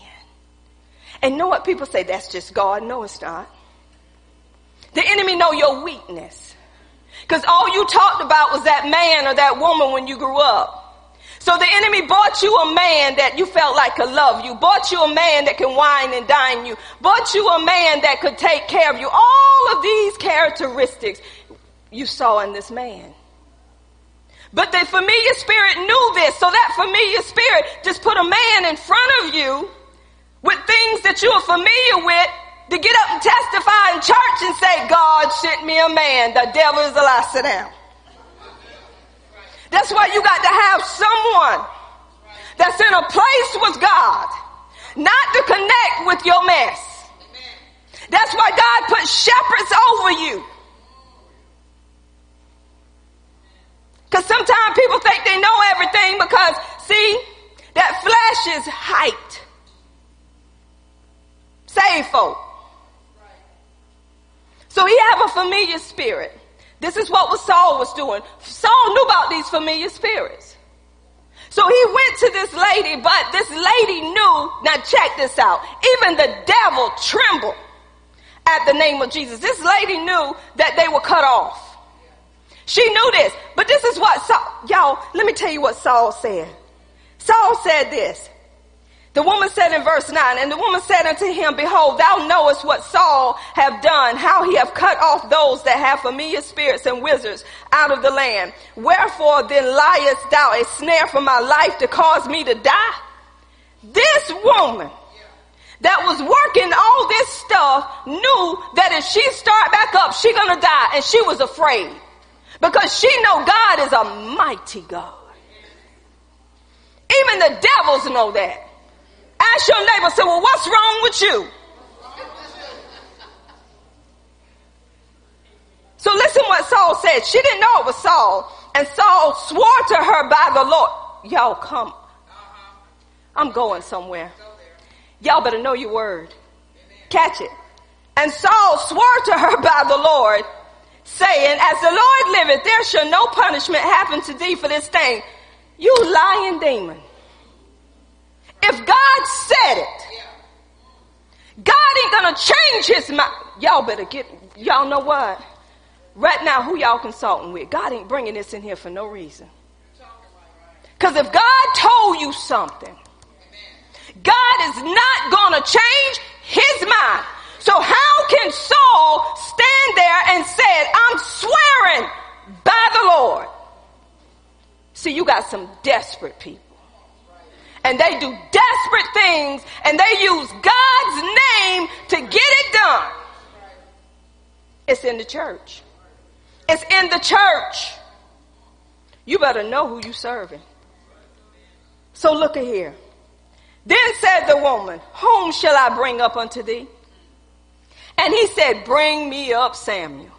S1: And know what people say? That's just God. No, it's not. The enemy know your weakness. Because all you talked about was that man or that woman when you grew up. So the enemy bought you a man that you felt like could love you, bought you a man that can wine and dine you, bought you a man that could take care of you. All of these characteristics you saw in this man. But the familiar spirit knew this, so that familiar spirit just put a man in front of you with things that you are familiar with to get up and testify in church and say, God sent me a man. The devil is a lie. Sit down. That's why you got to have someone that's in a place with God, not to connect with your mess. That's why God put shepherds over you. Because sometimes people think they know everything because, see, that flesh is hyped. Save folk. So he have a familiar spirit. This is what Saul was doing. Saul knew about these familiar spirits. So he went to this lady, but this lady knew, now check this out, even the devil trembled at the name of Jesus. This lady knew that they were cut off. She knew this, but this is what Saul, y'all, let me tell you what Saul said. Saul said this, the woman said in verse 9, and the woman said unto him, Behold, thou knowest what Saul have done, how he have cut off those that have familiar spirits and wizards out of the land. Wherefore then liest thou a snare for my life to cause me to die? This woman, that was working all this stuff knew that if she start back up, she gonna die. And she was afraid because she know God is a mighty God. Even the devils know that. Ask your neighbor, say, well, what's wrong with you? So listen what Saul said. She didn't know it was Saul. And Saul swore to her by the Lord. Y'all come. Uh-huh. I'm going somewhere. Y'all better know your word. Catch it. And Saul swore to her by the Lord, saying, As the Lord liveth, there shall no punishment happen to thee for this thing. You lying demon. If God said it, God ain't gonna change his mind. Y'all better get, y'all know what? Right now, who y'all consulting with? God ain't bringing this in here for no reason. Because if God told you something, God is not to change his mind. So how can Saul stand there and say, I'm swearing by the Lord? See, you got some desperate people. And they do desperate things and they use God's name to get it done. It's in the church. It's in the church. You better know who you're serving. So look at here. Then said the woman, whom shall I bring up unto thee? And he said, bring me up Samuel.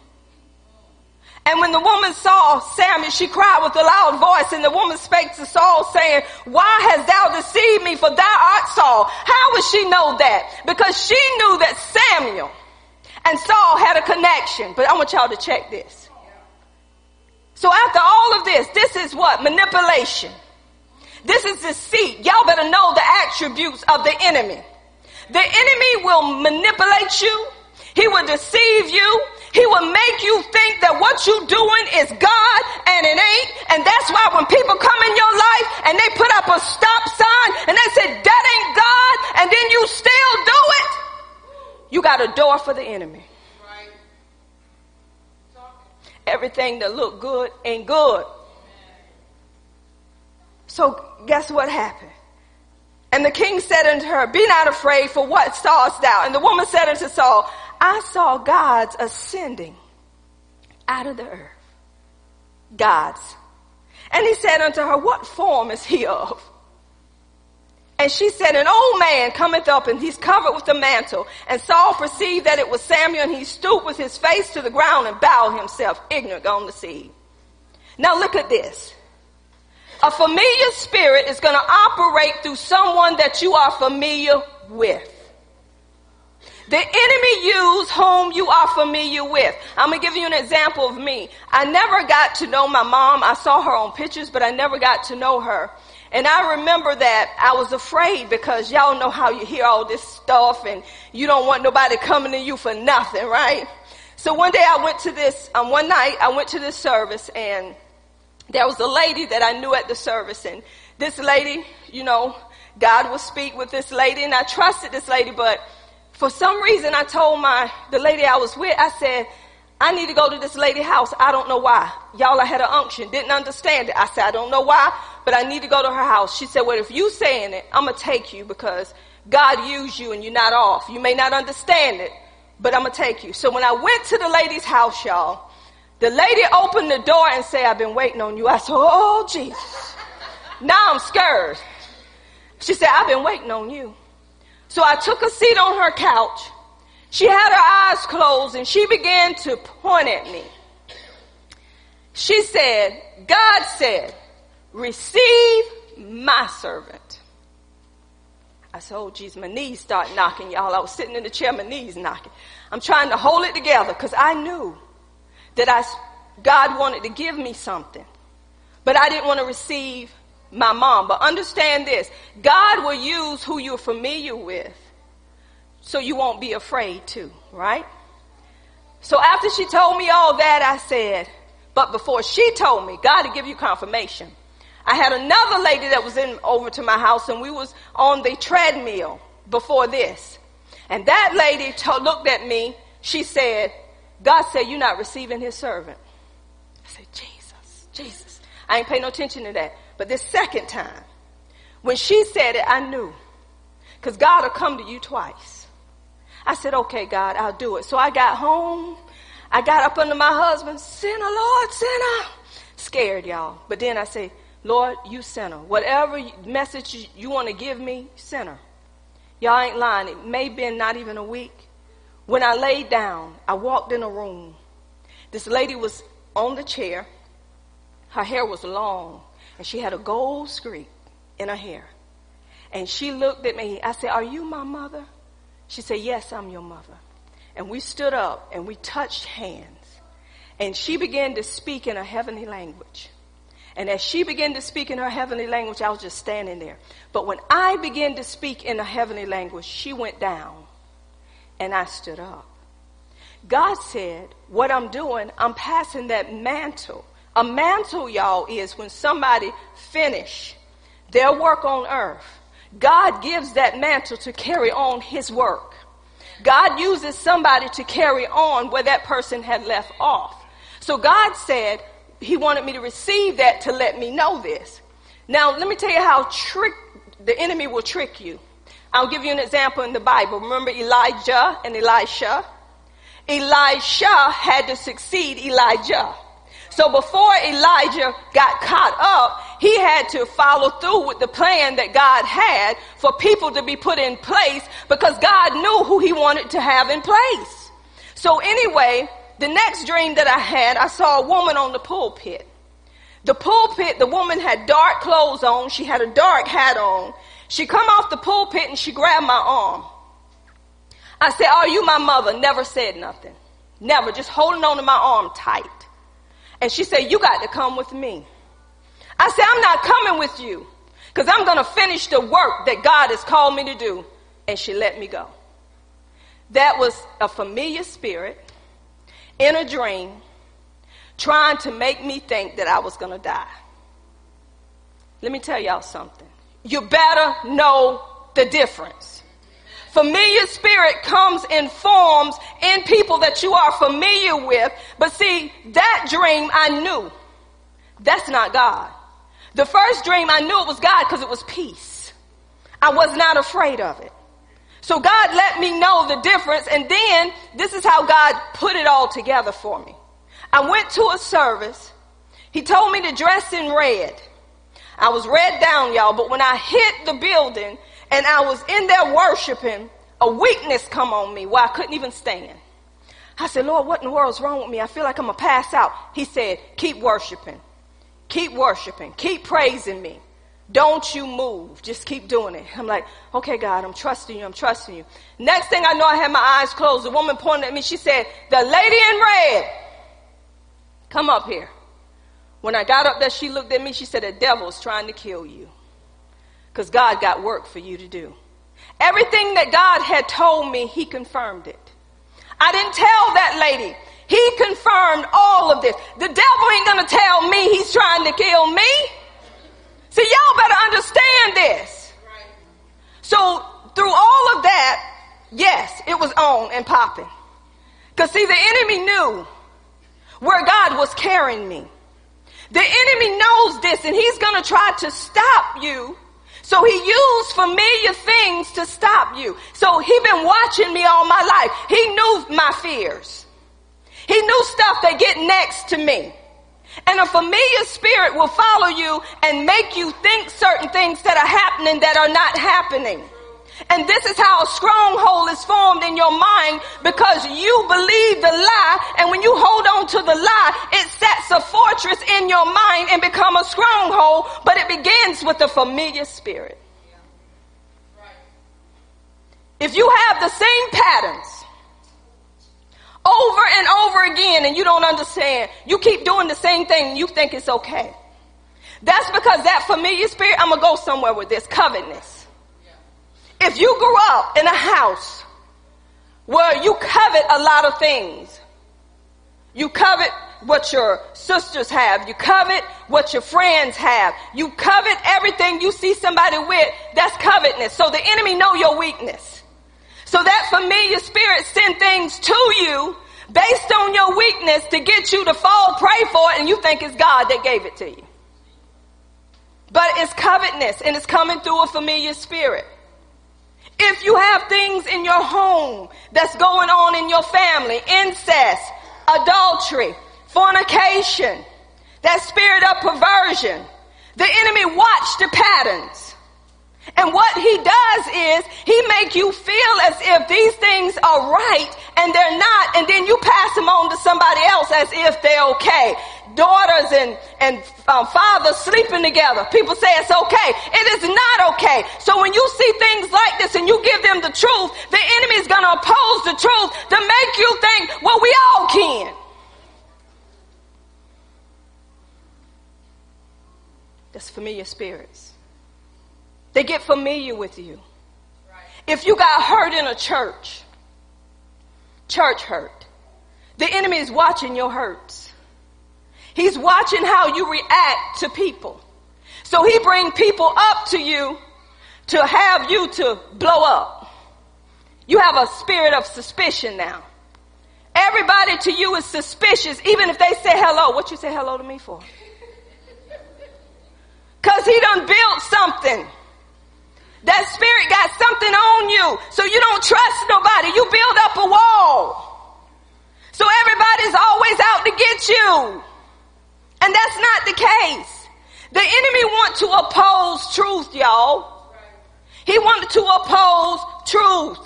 S1: And when the woman saw Samuel, she cried with a loud voice, and the woman spake to Saul, saying, Why hast thou deceived me? For thou art Saul. How would she know that? Because she knew that Samuel and Saul had a connection. But I want y'all to check this. So after all of this, this is what? Manipulation. This is deceit. Y'all better know the attributes of the enemy. The enemy will manipulate you. He will deceive you. He will make you think that what you're doing is God and it ain't. And that's why when people come in your life and they put up a stop sign and they say that ain't God and then you still do it, you got a door for the enemy. Everything that look good ain't good. So guess what happened? And the king said unto her, Be not afraid, for what sawest thou? And the woman said unto Saul, I saw gods ascending out of the earth. Gods. And he said unto her, What form is he of? And she said, An old man cometh up, and he's covered with a mantle. And Saul perceived that it was Samuel, and he stooped with his face to the ground and bowed himself, ignorant on the sea. Now look at this. A familiar spirit is going to operate through someone that you are familiar with. The enemy use whom you are familiar with. I'm going to give you an example of me. I never got to know my mom. I saw her on pictures, but I never got to know her. And I remember that I was afraid because y'all know how you hear all this stuff and you don't want nobody coming to you for nothing, right? So one day I went to this, um, one night I went to this service and there was a lady that I knew at the service and this lady, you know, God would speak with this lady and I trusted this lady, but for some reason I told my, the lady I was with, I said, I need to go to this lady house. I don't know why. Y'all, I had an unction. Didn't understand it. I said, I don't know why, but I need to go to her house. She said, well, if you saying it, I'm to take you because God used you and you're not off. You may not understand it, but I'm to take you. So when I went to the lady's house, y'all, the lady opened the door and said, I've been waiting on you. I said, Oh, Jesus. Now I'm scared. She said, I've been waiting on you. So I took a seat on her couch. She had her eyes closed and she began to point at me. She said, God said, receive my servant. I said, oh, geez, my knees start knocking, y'all. I was sitting in the chair, my knees knocking. I'm trying to hold it together because I knew that I, God wanted to give me something, but I didn't want to receive my mom. But understand this, God will use who you're familiar with so you won't be afraid to, right? So after she told me all that, I said, but before she told me, God to give you confirmation. I had another lady that was in over to my house and we was on the treadmill before this. And that lady looked at me. She said, God said, You're not receiving his servant. I said, Jesus, Jesus. I ain't pay no attention to that. But this second time, when she said it, I knew. because God will come to you twice. I said, okay, God, I'll do it. So I got home. I got up under my husband, sinner, Lord, sinner. Scared, y'all. But then I say, Lord, you sinner. Whatever message you want to give me, sinner. Y'all ain't lying. It may have been not even a week. When I laid down, I walked in a room. This lady was on the chair. Her hair was long, and she had a gold streak in her hair. And she looked at me. I said, Are you my mother? She said, Yes, I'm your mother. And we stood up and we touched hands. And she began to speak in a heavenly language. And as she began to speak in her heavenly language, I was just standing there. But when I began to speak in a heavenly language, she went down and I stood up. God said, what I'm doing, I'm passing that mantle. A mantle, y'all, is when somebody finish their work on earth. God gives that mantle to carry on his work. God uses somebody to carry on where that person had left off. So God said, he wanted me to receive that to let me know this. Now, let me tell you how trick the enemy will trick you. I'll give you an example in the Bible. Remember Elijah and Elisha? Elisha had to succeed Elijah. So before Elijah got caught up, he had to follow through with the plan that God had for people to be put in place because God knew who he wanted to have in place. So anyway, the next dream that I had, I saw a woman on the pulpit. The pulpit, the woman had dark clothes on. She had a dark hat on. She come off the pulpit and she grabbed my arm. I said, are you my mother? Never said nothing. Never. Just holding on to my arm tight. And she said, you got to come with me. I said, I'm not coming with you because I'm going to finish the work that God has called me to do. And she let me go. That was a familiar spirit in a dream trying to make me think that I was going to die. Let me tell y'all something. You better know the difference. Familiar spirit comes in forms in people that you are familiar with. But see, that dream I knew. That's not God. The first dream I knew it was God because it was peace. I was not afraid of it. So God let me know the difference. And then this is how God put it all together for me. I went to a service. He told me to dress in red. I was red down, y'all, but when I hit the building and I was in there worshiping, a weakness come on me where I couldn't even stand. I said, Lord, what in the world's wrong with me? I feel like I'm gonna pass out. He said, keep worshiping. Keep worshiping. Keep praising me. Don't you move. Just keep doing it. I'm like, okay, God, I'm trusting you. I'm trusting you. Next thing I know, I had my eyes closed. The woman pointed at me. She said, the lady in red, come up here. When I got up there, she looked at me. She said, the devil's trying to kill you. Because God got work for you to do. Everything that God had told me, he confirmed it. I didn't tell that lady. He confirmed all of this. The devil ain't to tell me he's trying to kill me. See, y'all better understand this. So through all of that, yes, it was on and popping. Cause see, the enemy knew where God was carrying me. The enemy knows this and he's gonna try to stop you. So he used familiar things to stop you. So he been watching me all my life. He knew my fears. He knew stuff that get next to me. And a familiar spirit will follow you and make you think certain things that are happening that are not happening. And this is how a stronghold is formed in your mind because you believe the lie and when you hold on to the lie, it sets a fortress in your mind and become a stronghold, but it begins with a familiar spirit. If you have the same patterns over and over again and you don't understand. You keep doing the same thing you think it's okay. That's because that familiar spirit, I'm gonna go somewhere with this, covetousness. If you grew up in a house where you covet a lot of things, you covet what your sisters have, you covet what your friends have, you covet everything you see somebody with, that's covetousness. So the enemy know your weakness. So that familiar spirit send things to you based on your weakness to get you to fall prey for it and you think it's God that gave it to you. But it's covetousness and it's coming through a familiar spirit. If you have things in your home that's going on in your family, incest, adultery, fornication, that spirit of perversion, the enemy watch the patterns. And what he does is he make you feel as if these things are right and they're not, and then you pass them on to somebody else as if they're okay. Daughters and and um, fathers sleeping together. People say it's okay. It is not okay. So when you see things like this and you give them the truth, the enemy is going to oppose the truth to make you think, well, we all can. That's familiar spirits. They get familiar with you. If you got hurt in a church, church hurt, the enemy is watching your hurts. He's watching how you react to people. So he bring people up to you to have you to blow up. You have a spirit of suspicion now. Everybody to you is suspicious, even if they say hello. What you say hello to me for? Cause he done built something. That spirit got something on you. So you don't trust nobody. You build up a wall. So everybody's always out to get you. And that's not the case. The enemy want to oppose truth, y'all. He wanted to oppose truth.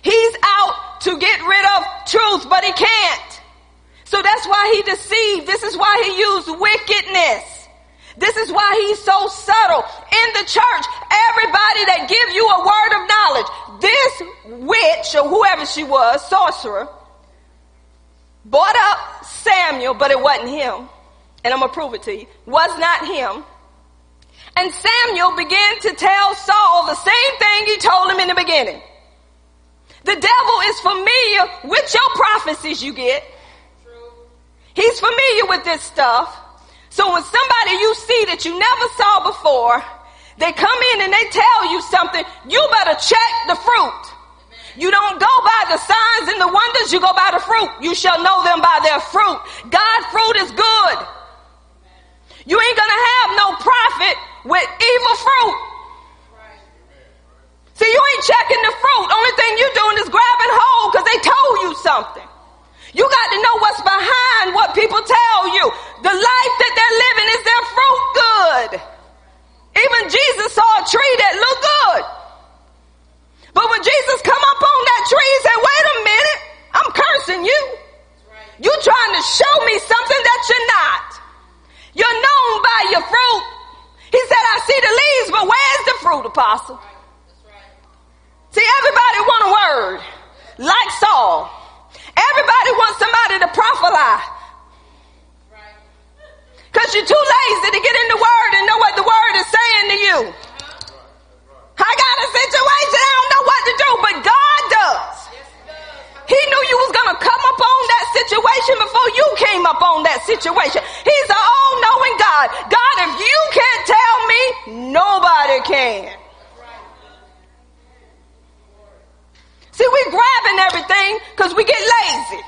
S1: He's out to get rid of truth, but he can't. So that's why he deceived. This is why he used wickedness. This is why he's so subtle. In the church, everybody that give you a word of knowledge, this witch or whoever she was, sorcerer, bought up Samuel, but it wasn't him. And I'm going to prove it to you. Was not him. And Samuel began to tell Saul the same thing he told him in the beginning. The devil is familiar with your prophecies you get. He's familiar with this stuff. So when somebody you see that you never saw before, they come in and they tell you something, you better check the fruit. You don't go by the signs and the wonders, you go by the fruit. You shall know them by their fruit. God's fruit is good. You ain't gonna have no profit with evil fruit. See, you ain't checking the fruit. Only thing you doing is grabbing hold because they told you something. You got to know what's behind what people tell you. The life that they're living is their fruit good. Even Jesus saw a tree that looked good. But when Jesus come up on that tree, he said, wait a minute, I'm cursing you. You trying to show me something that you're not. You're known by your fruit. He said, I see the leaves, but where's the fruit, apostle? See, everybody want a word, like Saul. Everybody wants somebody to prophesy. Because you're too lazy to get in the word and know what the word is saying to you. I got a situation, I don't know what to do, but God does. He knew you was gonna come up on that situation before you came up on that situation. He's an all-knowing God. God, if you can't tell me, nobody can. See, we're grabbing everything because we get lazy.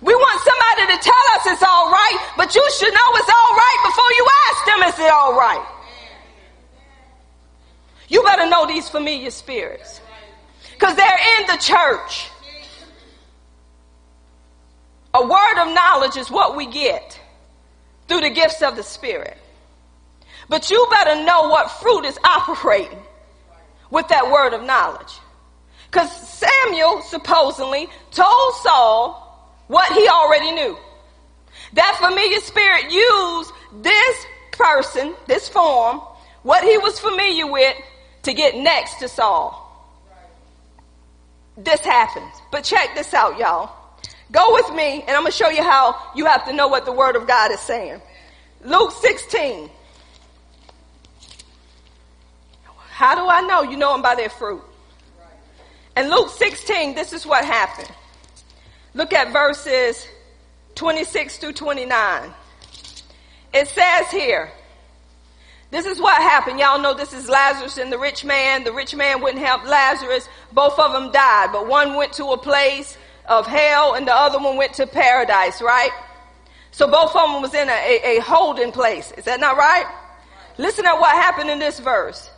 S1: We want somebody to tell us it's all right, but you should know it's all right before you ask them, is it all right? You better know these familiar spirits because they're in the church. A word of knowledge is what we get through the gifts of the Spirit. But you better know what fruit is operating with that word of knowledge. Because Samuel supposedly told Saul what he already knew. That familiar spirit used this person, this form, what he was familiar with to get next to Saul. This happens. But check this out, y'all. Go with me and I'm going to show you how you have to know what the word of God is saying. Luke 16. How do I know? You know them by their fruit. In Luke 16, this is what happened. Look at verses 26 through 29. It says here, this is what happened. Y'all know this is Lazarus and the rich man. The rich man wouldn't help Lazarus. Both of them died, but one went to a place of hell and the other one went to paradise, right? So both of them was in a, a, a holding place. Is that not right? Listen to what happened in this verse.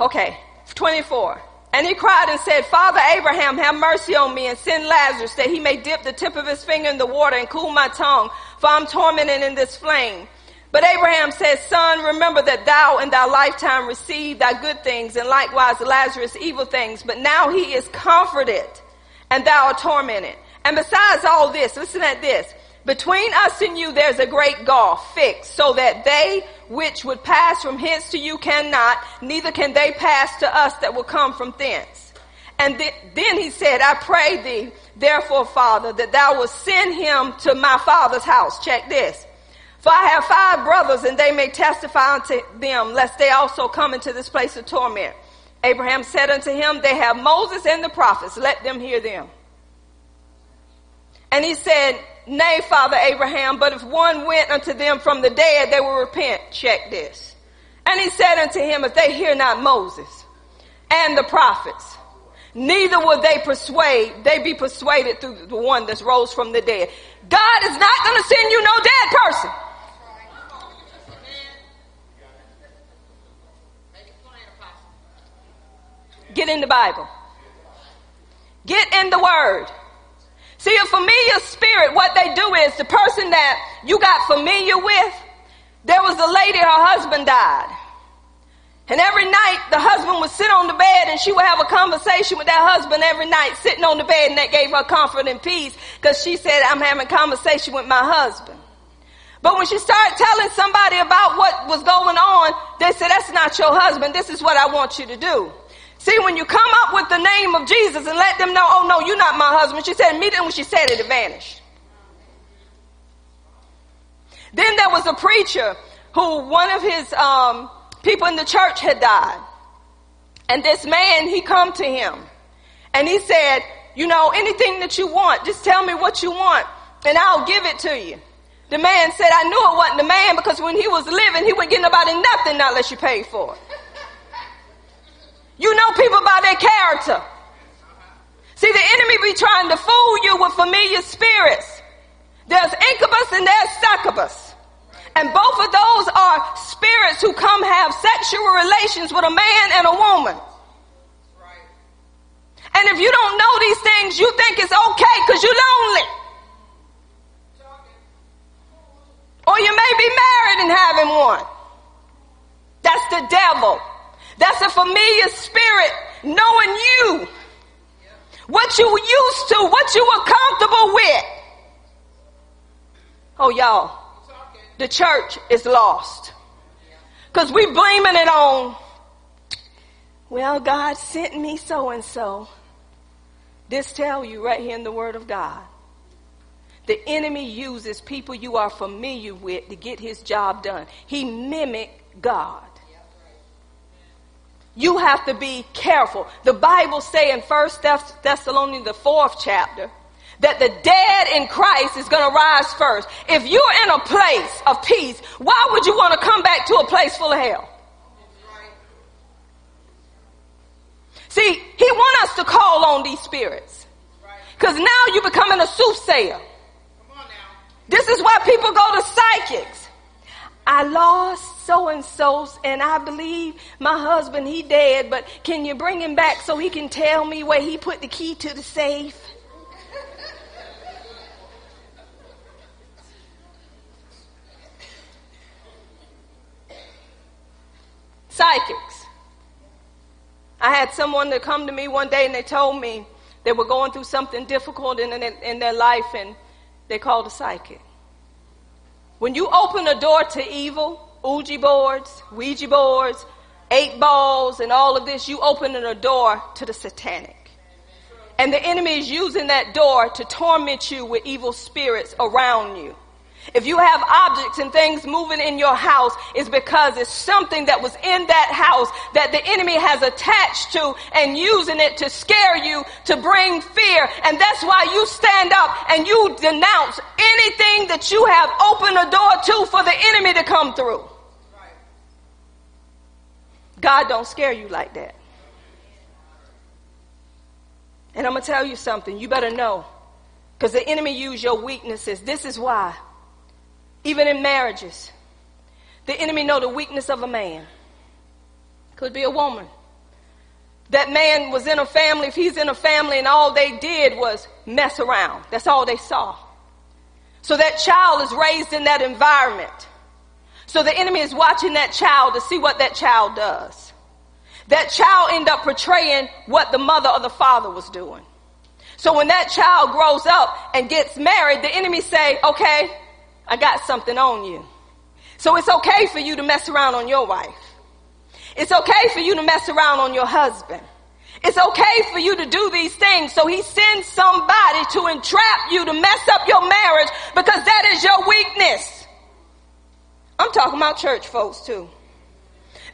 S1: Okay. 24. And he cried and said, Father Abraham, have mercy on me and send Lazarus that he may dip the tip of his finger in the water and cool my tongue, for I'm tormented in this flame. But Abraham said, Son, remember that thou in thy lifetime received thy good things, and likewise Lazarus evil things. But now he is comforted, and thou art tormented. And besides all this, listen at this. Between us and you there's a great gulf fixed, so that they which would pass from hence to you cannot, neither can they pass to us that will come from thence. And th- then he said, I pray thee, therefore, Father, that thou will send him to my father's house. Check this. For I have five brothers, and they may testify unto them, lest they also come into this place of torment. Abraham said unto him, They have Moses and the prophets, let them hear them. And he said, Nay, Father Abraham, but if one went unto them from the dead, they will repent. Check this. And he said unto him, If they hear not Moses and the prophets, neither will they persuade, they be persuaded through the one that's rose from the dead. God is not going to send you no dead person. Get in the Bible. Get in the Word. See, a familiar spirit, what they do is the person that you got familiar with, there was a lady, her husband died. And every night the husband would sit on the bed and she would have a conversation with that husband every night sitting on the bed and that gave her comfort and peace because she said, I'm having conversation with my husband. But when she started telling somebody about what was going on, they said, that's not your husband. This is what I want you to do. See, when you come up with the name of Jesus and let them know, oh no, you're not my husband. She said immediately when she said it, it vanished. Then there was a preacher who one of his um, people in the church had died. And this man, he come to him and he said, you know, anything that you want, just tell me what you want and I'll give it to you. The man said, I knew it wasn't the man because when he was living, he wouldn't get nobody nothing unless you paid for it. You know people by their character. See, the enemy be trying to fool you with familiar spirits. There's incubus and there's succubus. And both of those are spirits who come have sexual relations with a man and a woman. And if you don't know these things, you think it's okay because you're lonely. Or you may be married and having one. That's the devil. That's a familiar spirit knowing you. What you used to, what you were comfortable with. Oh, y'all, the church is lost. Cause we blaming it on, well, God sent me so and so. This tell you right here in the word of God. The enemy uses people you are familiar with to get his job done. He mimic God. You have to be careful. The Bible say in First Thessalonians, the fourth chapter, that the dead in Christ is going to rise first. If you're in a place of peace, why would you want to come back to a place full of hell? See, he wants us to call on these spirits. Because now you're becoming a soothsayer. This is why people go to psychics. I lost so and so and I believe my husband, he dead, but can you bring him back so he can tell me where he put the key to the safe? Psychics. I had someone that come to me one day and they told me they were going through something difficult in, in, in their life and they called a psychic. When you open a door to evil, Ouija boards, Ouija boards, eight balls, and all of this, you open a door to the satanic. And the enemy is using that door to torment you with evil spirits around you. If you have objects and things moving in your house, it's because it's something that was in that house that the enemy has attached to and using it to scare you, to bring fear. And that's why you stand up and you denounce anything that you have opened a door to for the enemy to come through. God don't scare you like that. And I'm going to tell you something. You better know. Because the enemy use your weaknesses. This is why. Even in marriages, the enemy know the weakness of a man. Could be a woman. that man was in a family, if he's in a family and all they did was mess around, that's all they saw. So that child is raised in that environment. So the enemy is watching that child to see what that child does. That child end up portraying what the mother or the father was doing. So when that child grows up and gets married, the enemy say, okay, I got something on you. So it's okay for you to mess around on your wife. It's okay for you to mess around on your husband. It's okay for you to do these things. So he sends somebody to entrap you to mess up your marriage because that is your weakness. I'm talking about church folks too.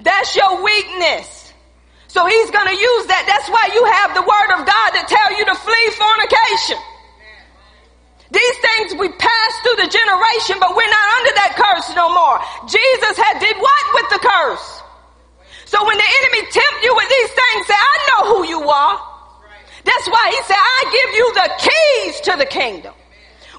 S1: That's your weakness. So he's going to use that. That's why you have the word of God to tell you to flee fornication. These things we pass through the generation, but we're not under that curse no more. Jesus had did what with the curse? So when the enemy tempt you with these things, say, I know who you are. That's why he said, I give you the keys to the kingdom.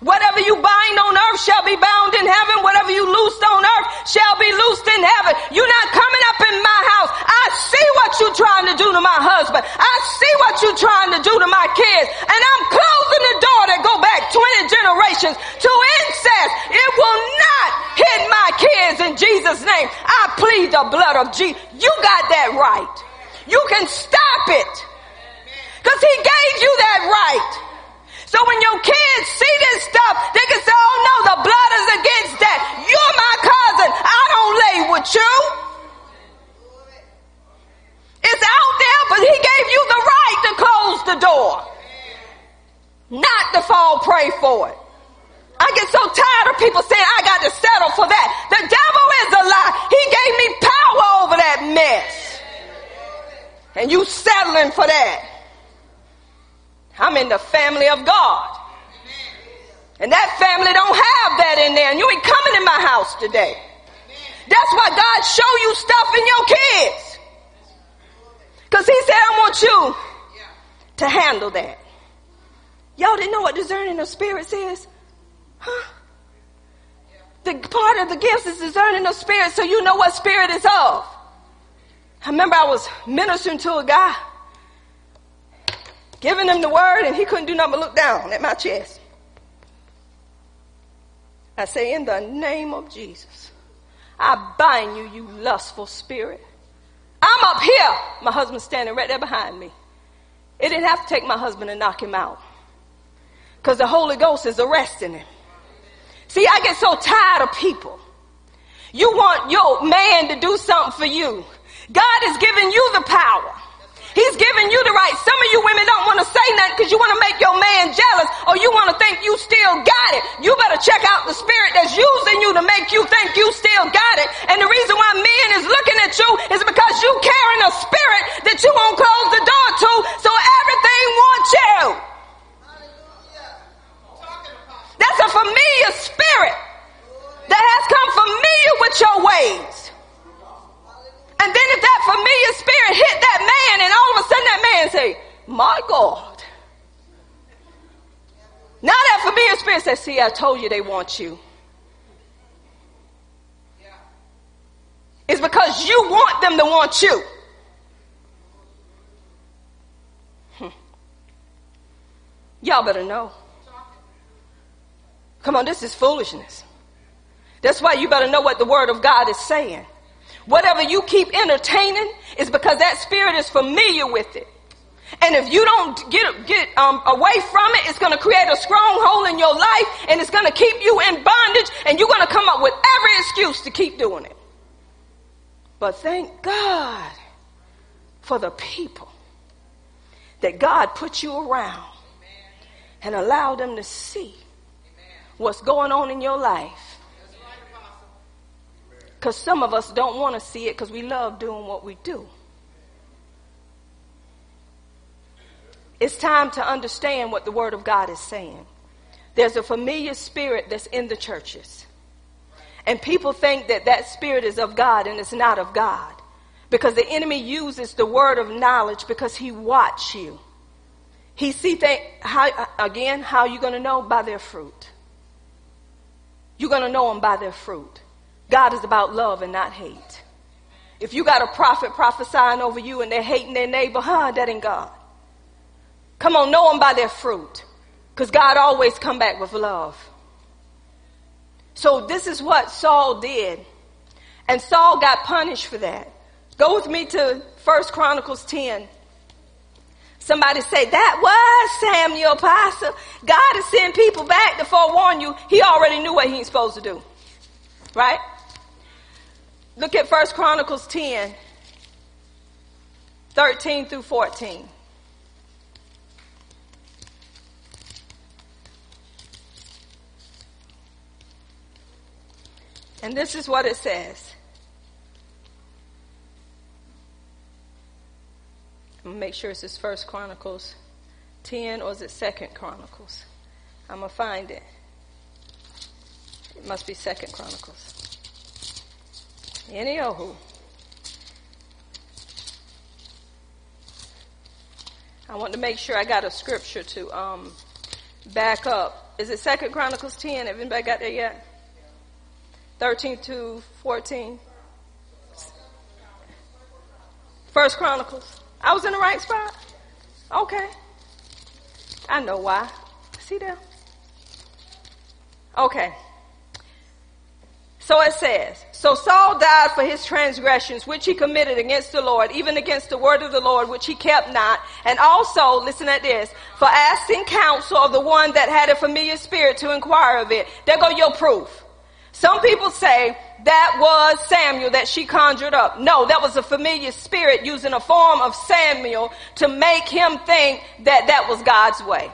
S1: Whatever you bind on earth shall be bound in heaven. Whatever you loosed on earth shall be loosed in heaven. You're not coming up in my house. I see what you're trying to do to my husband. I see what you're trying to do to my kids. And I'm closing the door that go back 20 generations to incest. It will not hit my kids in Jesus' name. I plead the blood of Jesus. You got that right. You can stop it. Cause he gave you that right. So when your kids see this stuff, they can say, oh no, the blood is against that. You're my cousin. I don't lay with you. It's out there, but he gave you the right to close the door. Not to fall prey for it. I get so tired of people saying I got to settle for that. The devil is a lie. He gave me power over that mess. And you settling for that. I'm in the family of God. And that family don't have that in there. And you ain't coming in my house today. That's why God show you stuff in your kids. Cause he said, I want you to handle that. Y'all didn't know what discerning of spirits is? Huh? The part of the gifts is discerning of spirits so you know what spirit is of. I remember I was ministering to a guy giving him the word, and he couldn't do nothing but look down at my chest. I say, in the name of Jesus, I bind you, you lustful spirit. I'm up here. My husband's standing right there behind me. It didn't have to take my husband to knock him out. Because the Holy Ghost is arresting him. See, I get so tired of people. You want your man to do something for you. God has given you the power. He's giving you the right. Some of you women don't want to say nothing because you want to make your man jealous or you want to think you still got it. You better check out the spirit that's using you to make you think you still got it. And the reason why men is looking at you is because you carrying a spirit that you won't close the door to so everything wants you. That's a familiar spirit that has come familiar with your ways. And then if that familiar spirit hit that man and all of a sudden that man say, my God. Now that familiar spirit says, see, I told you they want you. It's because you want them to want you. Hmm. Y'all better know. Come on, this is foolishness. That's why you better know what the word of God is saying. Whatever you keep entertaining is because that spirit is familiar with it. And if you don't get, get um, away from it, it's going to create a stronghold in your life and it's going to keep you in bondage and you're going to come up with every excuse to keep doing it. But thank God for the people that God put you around and allow them to see what's going on in your life because some of us don't want to see it because we love doing what we do. It's time to understand what the Word of God is saying. There's a familiar spirit that's in the churches. And people think that that spirit is of God and it's not of God. Because the enemy uses the word of knowledge because he watch you. He see things, how, again, how you going to know? By their fruit. You're going to know them by their fruit. God is about love and not hate. If you got a prophet prophesying over you and they're hating their neighbor, huh, that ain't God. Come on, know them by their fruit. Because God always come back with love. So this is what Saul did. And Saul got punished for that. Go with me to First Chronicles 10. Somebody say, that was Samuel Pastor. God is sending people back to forewarn you. He already knew what he was supposed to do. Right? Look at First Chronicles 10, 13 through 14. And this is what it says. I'm gonna make sure it's this First Chronicles 10 or is it Second Chronicles? I'm gonna find it. It must be Second Chronicles. Anywho. I want to make sure I got a scripture to um, back up. Is it Second Chronicles 10? Have anybody got there yet? 13 to 14. First Chronicles. I was in the right spot? Okay. I know why. See there? Okay. So it says, So Saul died for his transgressions which he committed against the Lord, even against the word of the Lord which he kept not, and also, listen at this, for asking counsel of the one that had a familiar spirit to inquire of it. There go your proof. Some people say that was Samuel that she conjured up. No, that was a familiar spirit using a form of Samuel to make him think that that was God's way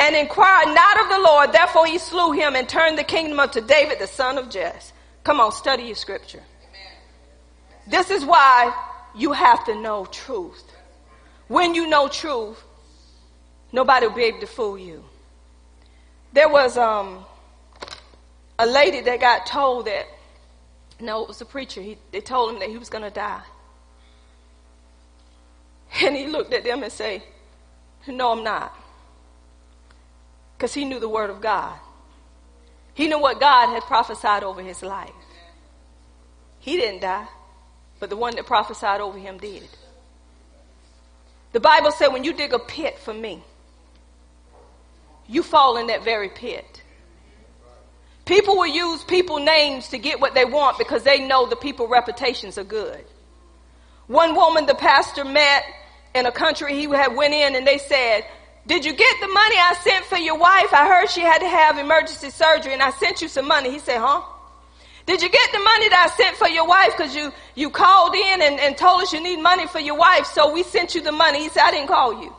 S1: and inquired not of the Lord. Therefore he slew him and turned the kingdom unto David, the son of Jesse. Come on, study your scripture. This is why you have to know truth. When you know truth, nobody will be able to fool you. There was um, a lady that got told that, no, it was a preacher. He, they told him that he was going to die. And he looked at them and said, no, I'm not because he knew the word of God. He knew what God had prophesied over his life. He didn't die, but the one that prophesied over him did. The Bible said when you dig a pit for me, you fall in that very pit. People will use people names to get what they want because they know the people reputations are good. One woman the pastor met in a country he had went in and they said, did you get the money I sent for your wife? I heard she had to have emergency surgery and I sent you some money. He said, huh? Did you get the money that I sent for your wife? Because you, you called in and, and told us you need money for your wife, so we sent you the money. He said, I didn't call you.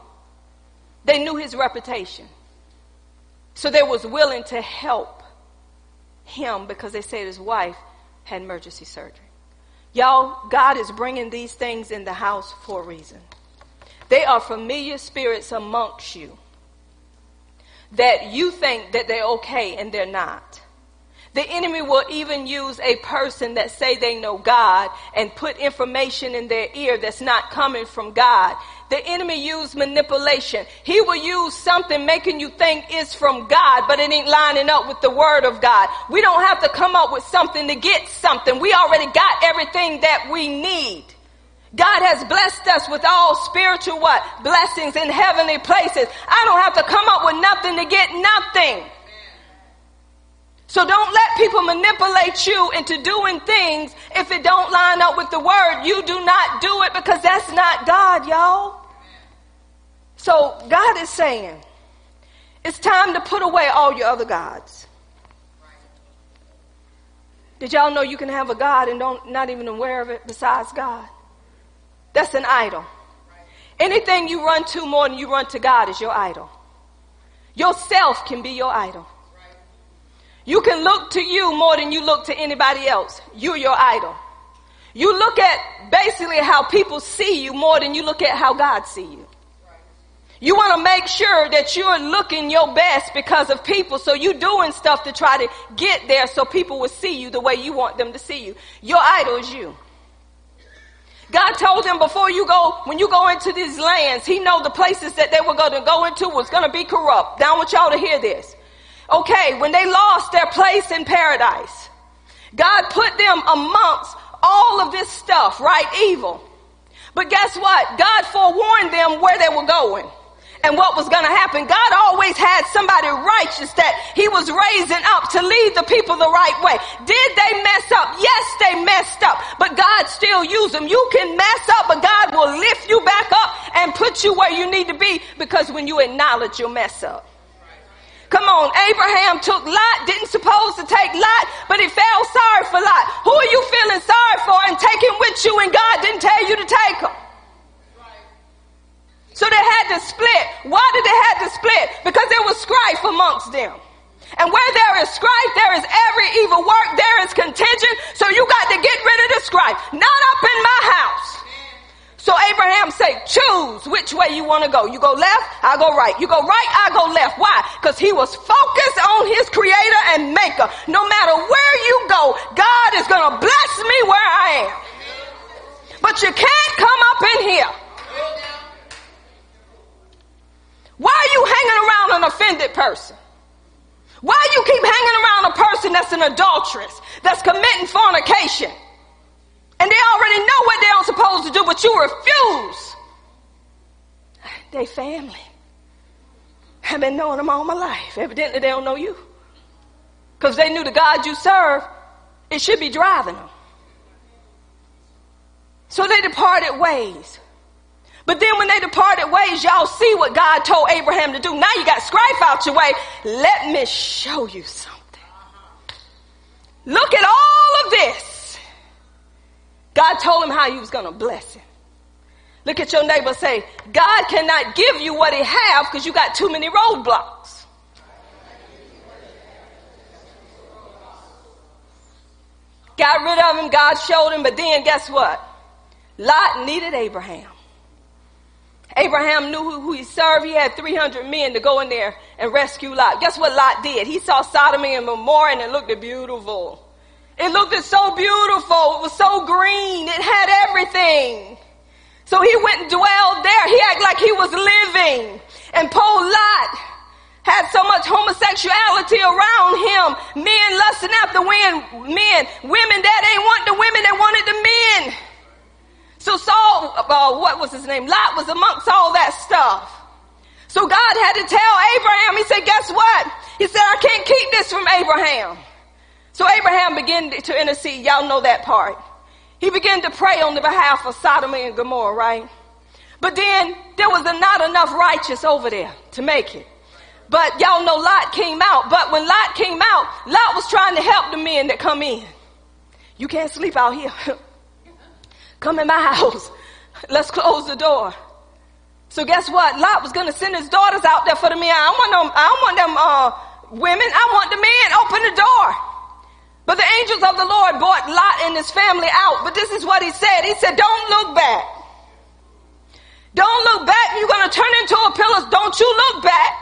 S1: They knew his reputation. So they was willing to help him because they said his wife had emergency surgery. Y'all, God is bringing these things in the house for a reason. They are familiar spirits amongst you that you think that they're okay and they're not. The enemy will even use a person that say they know God and put information in their ear that's not coming from God. The enemy use manipulation. He will use something making you think it's from God, but it ain't lining up with the word of God. We don't have to come up with something to get something. We already got everything that we need. God has blessed us with all spiritual what? Blessings in heavenly places. I don't have to come up with nothing to get nothing. So don't let people manipulate you into doing things if it don't line up with the word. You do not do it because that's not God, y'all. So God is saying, it's time to put away all your other gods. Did y'all know you can have a God and don't not even aware of it besides God? That's an idol. Anything you run to more than you run to God is your idol. Yourself can be your idol. You can look to you more than you look to anybody else. You're your idol. You look at basically how people see you more than you look at how God see you. You want to make sure that you're looking your best because of people. So you're doing stuff to try to get there so people will see you the way you want them to see you. Your idol is you. God told them before you go, when you go into these lands, He know the places that they were going to go into was going to be corrupt. Now I want y'all to hear this. Okay, when they lost their place in paradise, God put them amongst all of this stuff, right? Evil. But guess what? God forewarned them where they were going and what was going to happen. God always had somebody righteous that he was raising up to lead the people the right way. Did they mess up? Yes, they messed up, but God still used them. You can mess up, but God will lift you back up and put you where you need to be because when you acknowledge your mess up. Come on, Abraham took Lot, didn't suppose to take Lot, but he felt sorry for Lot. Who are you feeling sorry for and taking with you and God didn't tell you to take him? Had to split. Why did they have to split? Because there was strife amongst them. And where there is strife, there is every evil work, there is contention. So you got to get rid of the strife. Not up in my house. So Abraham said, choose which way you want to go. You go left, I go right. You go right, I go left. Why? Because he was focused on his creator and maker. No matter where you go, God is going to bless me where I am. But you can't come up in here why are you hanging around an offended person? Why do you keep hanging around a person that's an adulteress, that's committing fornication? And they already know what they're supposed to do, but you refuse. They family. I've been knowing them all my life. Evidently they don't know you. Because they knew the God you serve, it should be driving them. So they departed ways. But then when they departed ways, y'all see what God told Abraham to do. Now you got strife out your way. Let me show you something. Look at all of this. God told him how he was going to bless him. Look at your neighbor say, God cannot give you what he have because you got too many roadblocks. Got rid of him, God showed him, but then guess what? Lot needed Abraham. Abraham knew who, he served. He had 300 men to go in there and rescue Lot. Guess what Lot did? He saw Sodom and Gomorrah and it looked beautiful. It looked so beautiful. It was so green. It had everything. So he went and dwelled there. He acted like he was living. And poor Lot had so much homosexuality around him. Men lusting after women. men. Women that ain't want the women, they wanted the men. So Saul, uh, what was his name? Lot was amongst all that stuff. So God had to tell Abraham, he said, guess what? He said, I can't keep this from Abraham. So Abraham began to intercede. Y'all know that part. He began to pray on the behalf of Sodom and Gomorrah, right? But then there was not enough righteous over there to make it. But y'all know Lot came out. But when Lot came out, Lot was trying to help the men that come in. You can't sleep out here. Come in my house. Let's close the door. So guess what? Lot was going to send his daughters out there for the men. I want them, I want them uh, women. I want the men. Open the door. But the angels of the Lord brought Lot and his family out. But this is what he said. He said, don't look back. Don't look back. You're going to turn into a pillar. Don't you look back.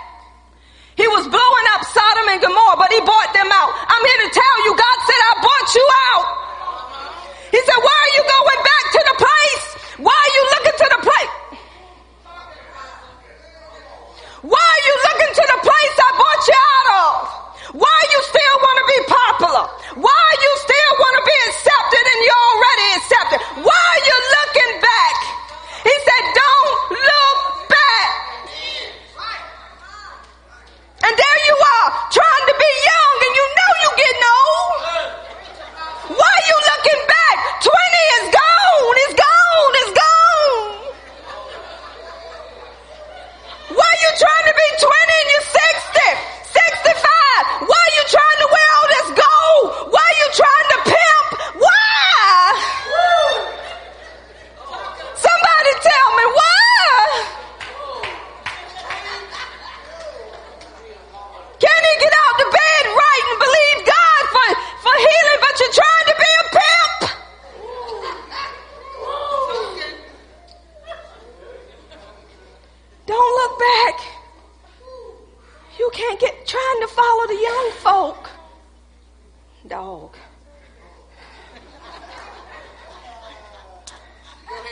S1: He was blowing up Sodom and Gomorrah, but he bought them out. I'm here to tell you, God said, I bought you out. He said, why are you going back to the place? Why are you looking to the place? Why are you looking to the out of? Why you still want to be popular? Why you still want to be accepted and you're already accepted? Why are you looking back? He said, don't look back. And there you are, trying to be young and you know you're getting old. Why are you looking back? 20 is gone. It's gone. It's gone. Why are you trying to be 20 and you're 60? 65. Why are you trying to wear all this gold? Why are you trying to pimp? Why? Somebody tell me why? Can he get out the bed right and believe God for, for healing, but you're trying Don't look back. You can't get trying to follow the young folk. Dog.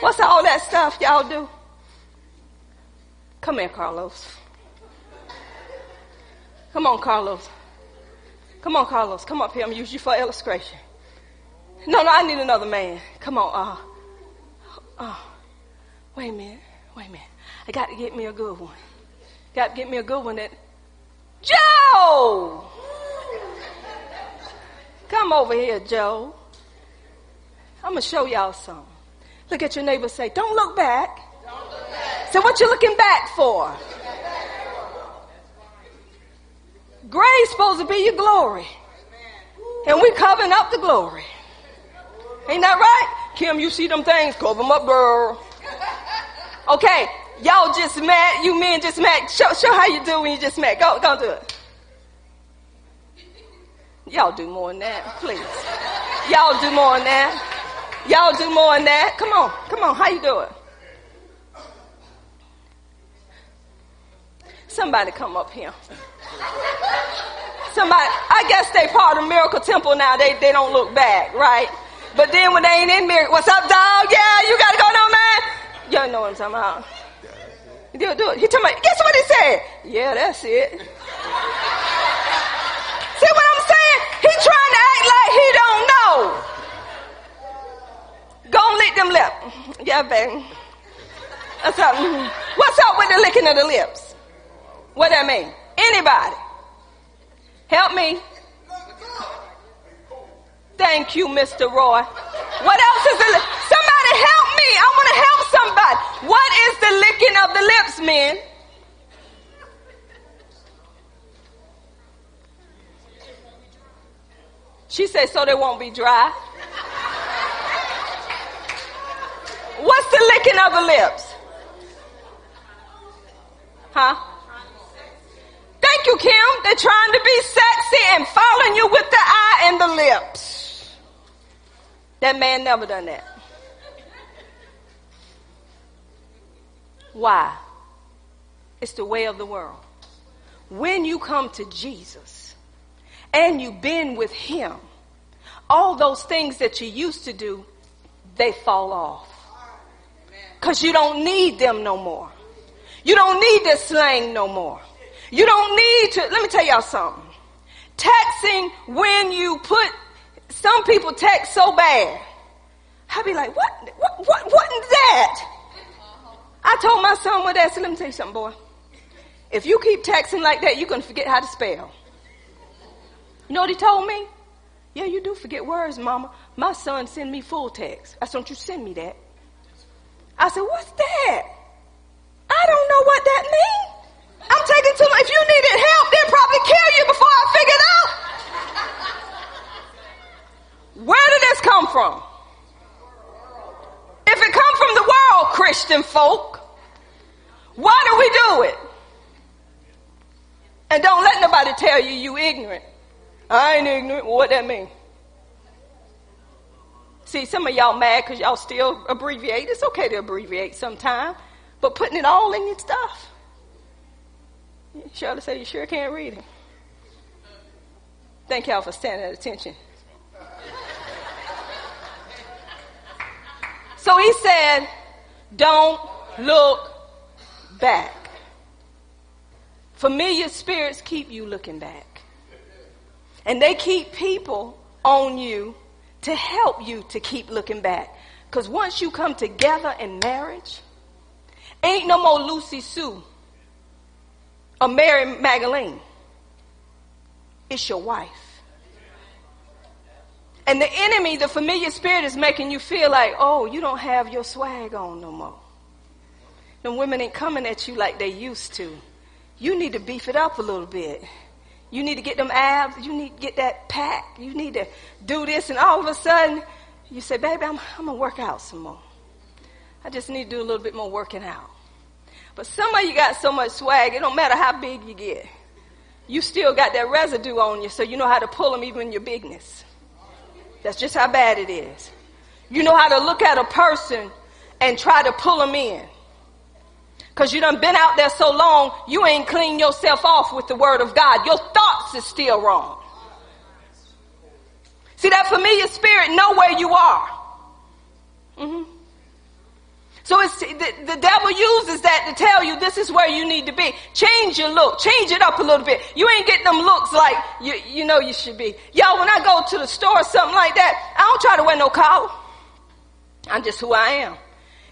S1: What's all that stuff y'all do? Come here, Carlos. Come on, Carlos. Come on, Carlos. Come up here. I'm use you for illustration. No, no, I need another man. Come on. Uh, uh, wait a minute. Wait a minute. I got to get me a good one. Got to get me a good one that. Joe! Come over here, Joe. I'm going to show y'all something. Look at your neighbor say, Don't look back. Don't look back. So, what you looking back for? Grace supposed to be your glory. And we covering up the glory. Ain't that right? Kim, you see them things? Cover them up, girl. Okay, y'all just met. You men just met. Show, show how you do when you just met. Go, go do it. Y'all do more than that, please. Y'all do more than that. Y'all do more than that. Come on, come on. How you doing? Somebody come up here. Somebody, I guess they part of Miracle Temple now. They, they don't look back, right? But then when they ain't in Miracle, what's up, dog? Yeah, you gotta go now, man. Y'all know what I'm talking about. Do it, do it. He talking me, guess what he said? Yeah, that's it. See what I'm saying? He trying to act like he don't know. Go and lick them lips. Yeah, baby. What's up? What's up with the licking of the lips? What that mean? Anybody? Help me. Thank you, Mr. Roy. What else is the somebody help me? I want to help somebody. What is the licking of the lips, men? She said, so they won't be dry. What's the licking of the lips? Huh? Thank you, Kim. They're trying to be sexy and following you with the eye and the lips. That man never done that. Why? It's the way of the world. When you come to Jesus and you've been with Him, all those things that you used to do, they fall off. Because you don't need them no more. You don't need this slang no more. You don't need to, let me tell y'all something. Texting when you put, some people text so bad. I'd be like, what, what, what, what is that? I told my son what that, so let me tell you something, boy. If you keep texting like that, you're going to forget how to spell. You know what he told me? Yeah, you do forget words, mama. My son send me full text. I said, don't you send me that. I said, what's that? I don't know what that means. I'm taking too long. If you needed help, they'd probably kill you before I figured out. Where did this come from? If it come from the world, Christian folk, why do we do it? And don't let nobody tell you you ignorant. I ain't ignorant. What that mean? See, some of y'all mad because y'all still abbreviate. It's okay to abbreviate sometime, but putting it all in your stuff. Shirley said, You sure can't read it. Thank y'all for standing at attention. So he said, Don't look back. Familiar spirits keep you looking back. And they keep people on you to help you to keep looking back. Because once you come together in marriage, ain't no more Lucy Sue or Mary Magdalene. It's your wife. And the enemy, the familiar spirit, is making you feel like, oh, you don't have your swag on no more. The women ain't coming at you like they used to. You need to beef it up a little bit. You need to get them abs. You need to get that pack. You need to do this. And all of a sudden, you say, baby, I'm, I'm going to work out some more. I just need to do a little bit more working out. But some of you got so much swag, it don't matter how big you get. You still got that residue on you, so you know how to pull them even in your bigness. That's just how bad it is. You know how to look at a person and try to pull them in. Cause you done been out there so long, you ain't cleaned yourself off with the word of God. Your thoughts is still wrong. See that familiar spirit know where you are. Mm-hmm. So it's, the, the devil uses that to tell you this is where you need to be. Change your look. Change it up a little bit. You ain't getting them looks like you, you know you should be. Y'all, when I go to the store or something like that, I don't try to wear no collar. I'm just who I am.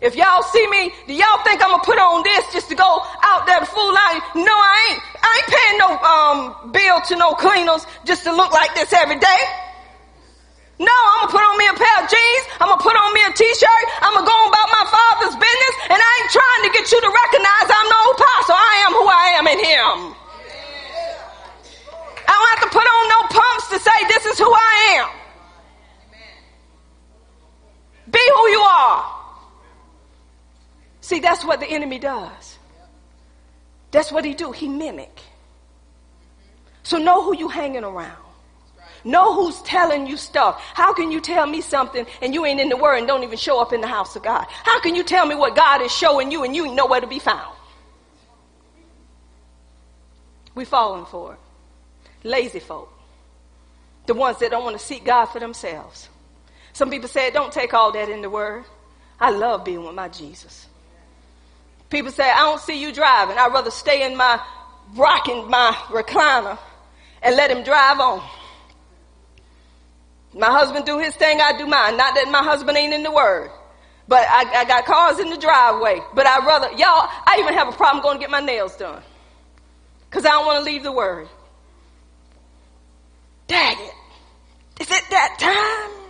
S1: If y'all see me, do y'all think I'm gonna put on this just to go out there to fool out? No, I ain't. I ain't paying no um, bill to no cleaners just to look like this every day. No, I'm gonna put on me a pair of jeans. I'm gonna put on me a t-shirt. I'm gonna go about my father's business, and I ain't trying to get you to recognize I'm no apostle. I am who I am in Him. I don't have to put on no pumps to say this is who I am. Be who you are. See, that's what the enemy does. That's what he do. He mimic. So know who you hanging around. Know who's telling you stuff. How can you tell me something and you ain't in the word and don't even show up in the house of God? How can you tell me what God is showing you and you ain't nowhere to be found? We falling for it. Lazy folk. The ones that don't want to seek God for themselves. Some people say, don't take all that in the word. I love being with my Jesus. People say, I don't see you driving. I'd rather stay in my rocking my recliner and let him drive on. My husband do his thing, I do mine. Not that my husband ain't in the word. But I, I got cars in the driveway. But I'd rather, y'all, I even have a problem going to get my nails done. Because I don't want to leave the word. Dag it. Is it that time?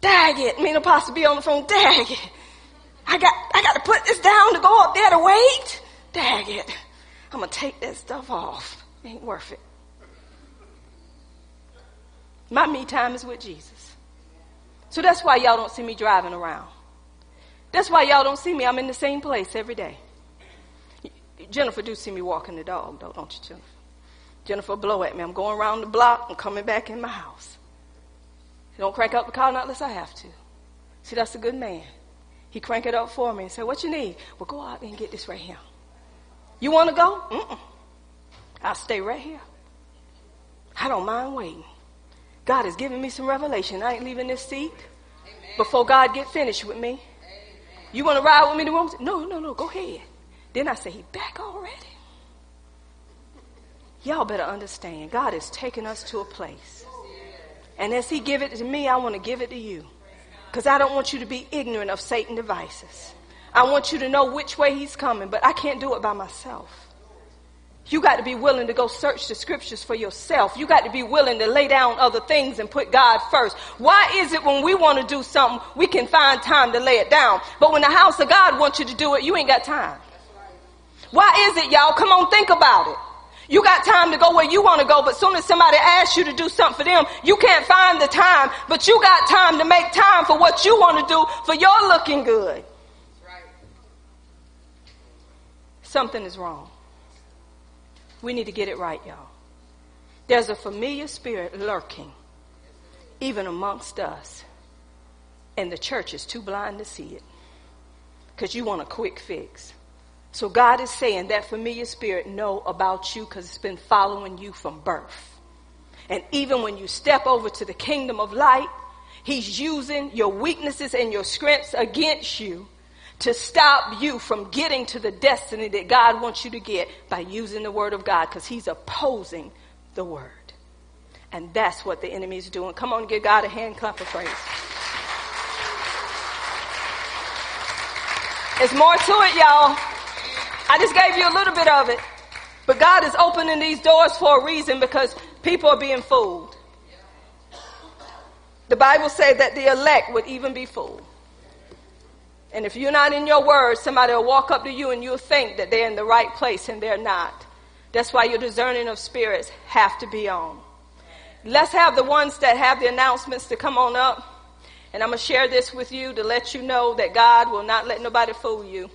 S1: Dag it. Me and Apostle be on the phone. Dag it. I got, I got to put this down to go up there to wait. Dag it. I'm to take that stuff off. Ain't worth it. My me time is with Jesus. So that's why y'all don't see me driving around. That's why y'all don't see me. I'm in the same place every day. Jennifer do see me walking the dog, though, don't you, Jennifer? Jennifer blow at me. I'm going around the block. I'm coming back in my house. don't crank up the car not unless I have to. See, that's a good man. He crank it up for me and said, what you need? Well, go out and get this right here. You want to go? Mm-mm. I'll stay right here. I don't mind waiting. God has given me some revelation. I ain't leaving this seat Amen. before God get finished with me. Amen. You want to ride with me to room? No, no, no. Go ahead. Then I say, he back already. Y'all better understand. God is taking us to a place. And as he give it to me, I want to give it to you. Because I don't want you to be ignorant of Satan devices. I want you to know which way he's coming, but I can't do it by myself. You got to be willing to go search the scriptures for yourself. You got to be willing to lay down other things and put God first. Why is it when we want to do something, we can find time to lay it down? But when the house of God wants you to do it, you ain't got time. Why is it, y'all? Come on, think about it. You got time to go where you want to go, but soon as somebody asks you to do something for them, you can't find the time, but you got time to make time for what you want to do for your looking good. Something is wrong. We need to get it right, y'all. There's a familiar spirit lurking, even amongst us. And the church is too blind to see it. Because you want a quick fix. So God is saying that familiar spirit know about you because it's been following you from birth. And even when you step over to the kingdom of light, he's using your weaknesses and your strengths against you to stop you from getting to the destiny that God wants you to get by using the word of God because he's opposing the word. And that's what the enemy is doing. Come on, give God a hand clap of praise. There's more to it, y'all. I just gave you a little bit of it. But God is opening these doors for a reason because people are being fooled. The Bible said that the elect would even be fooled. And if you're not in your word, somebody will walk up to you and you'll think that they're in the right place and they're not. That's why your discerning of spirits have to be on. Let's have the ones that have the announcements to come on up. And I'm going to share this with you to let you know that God will not let nobody fool you.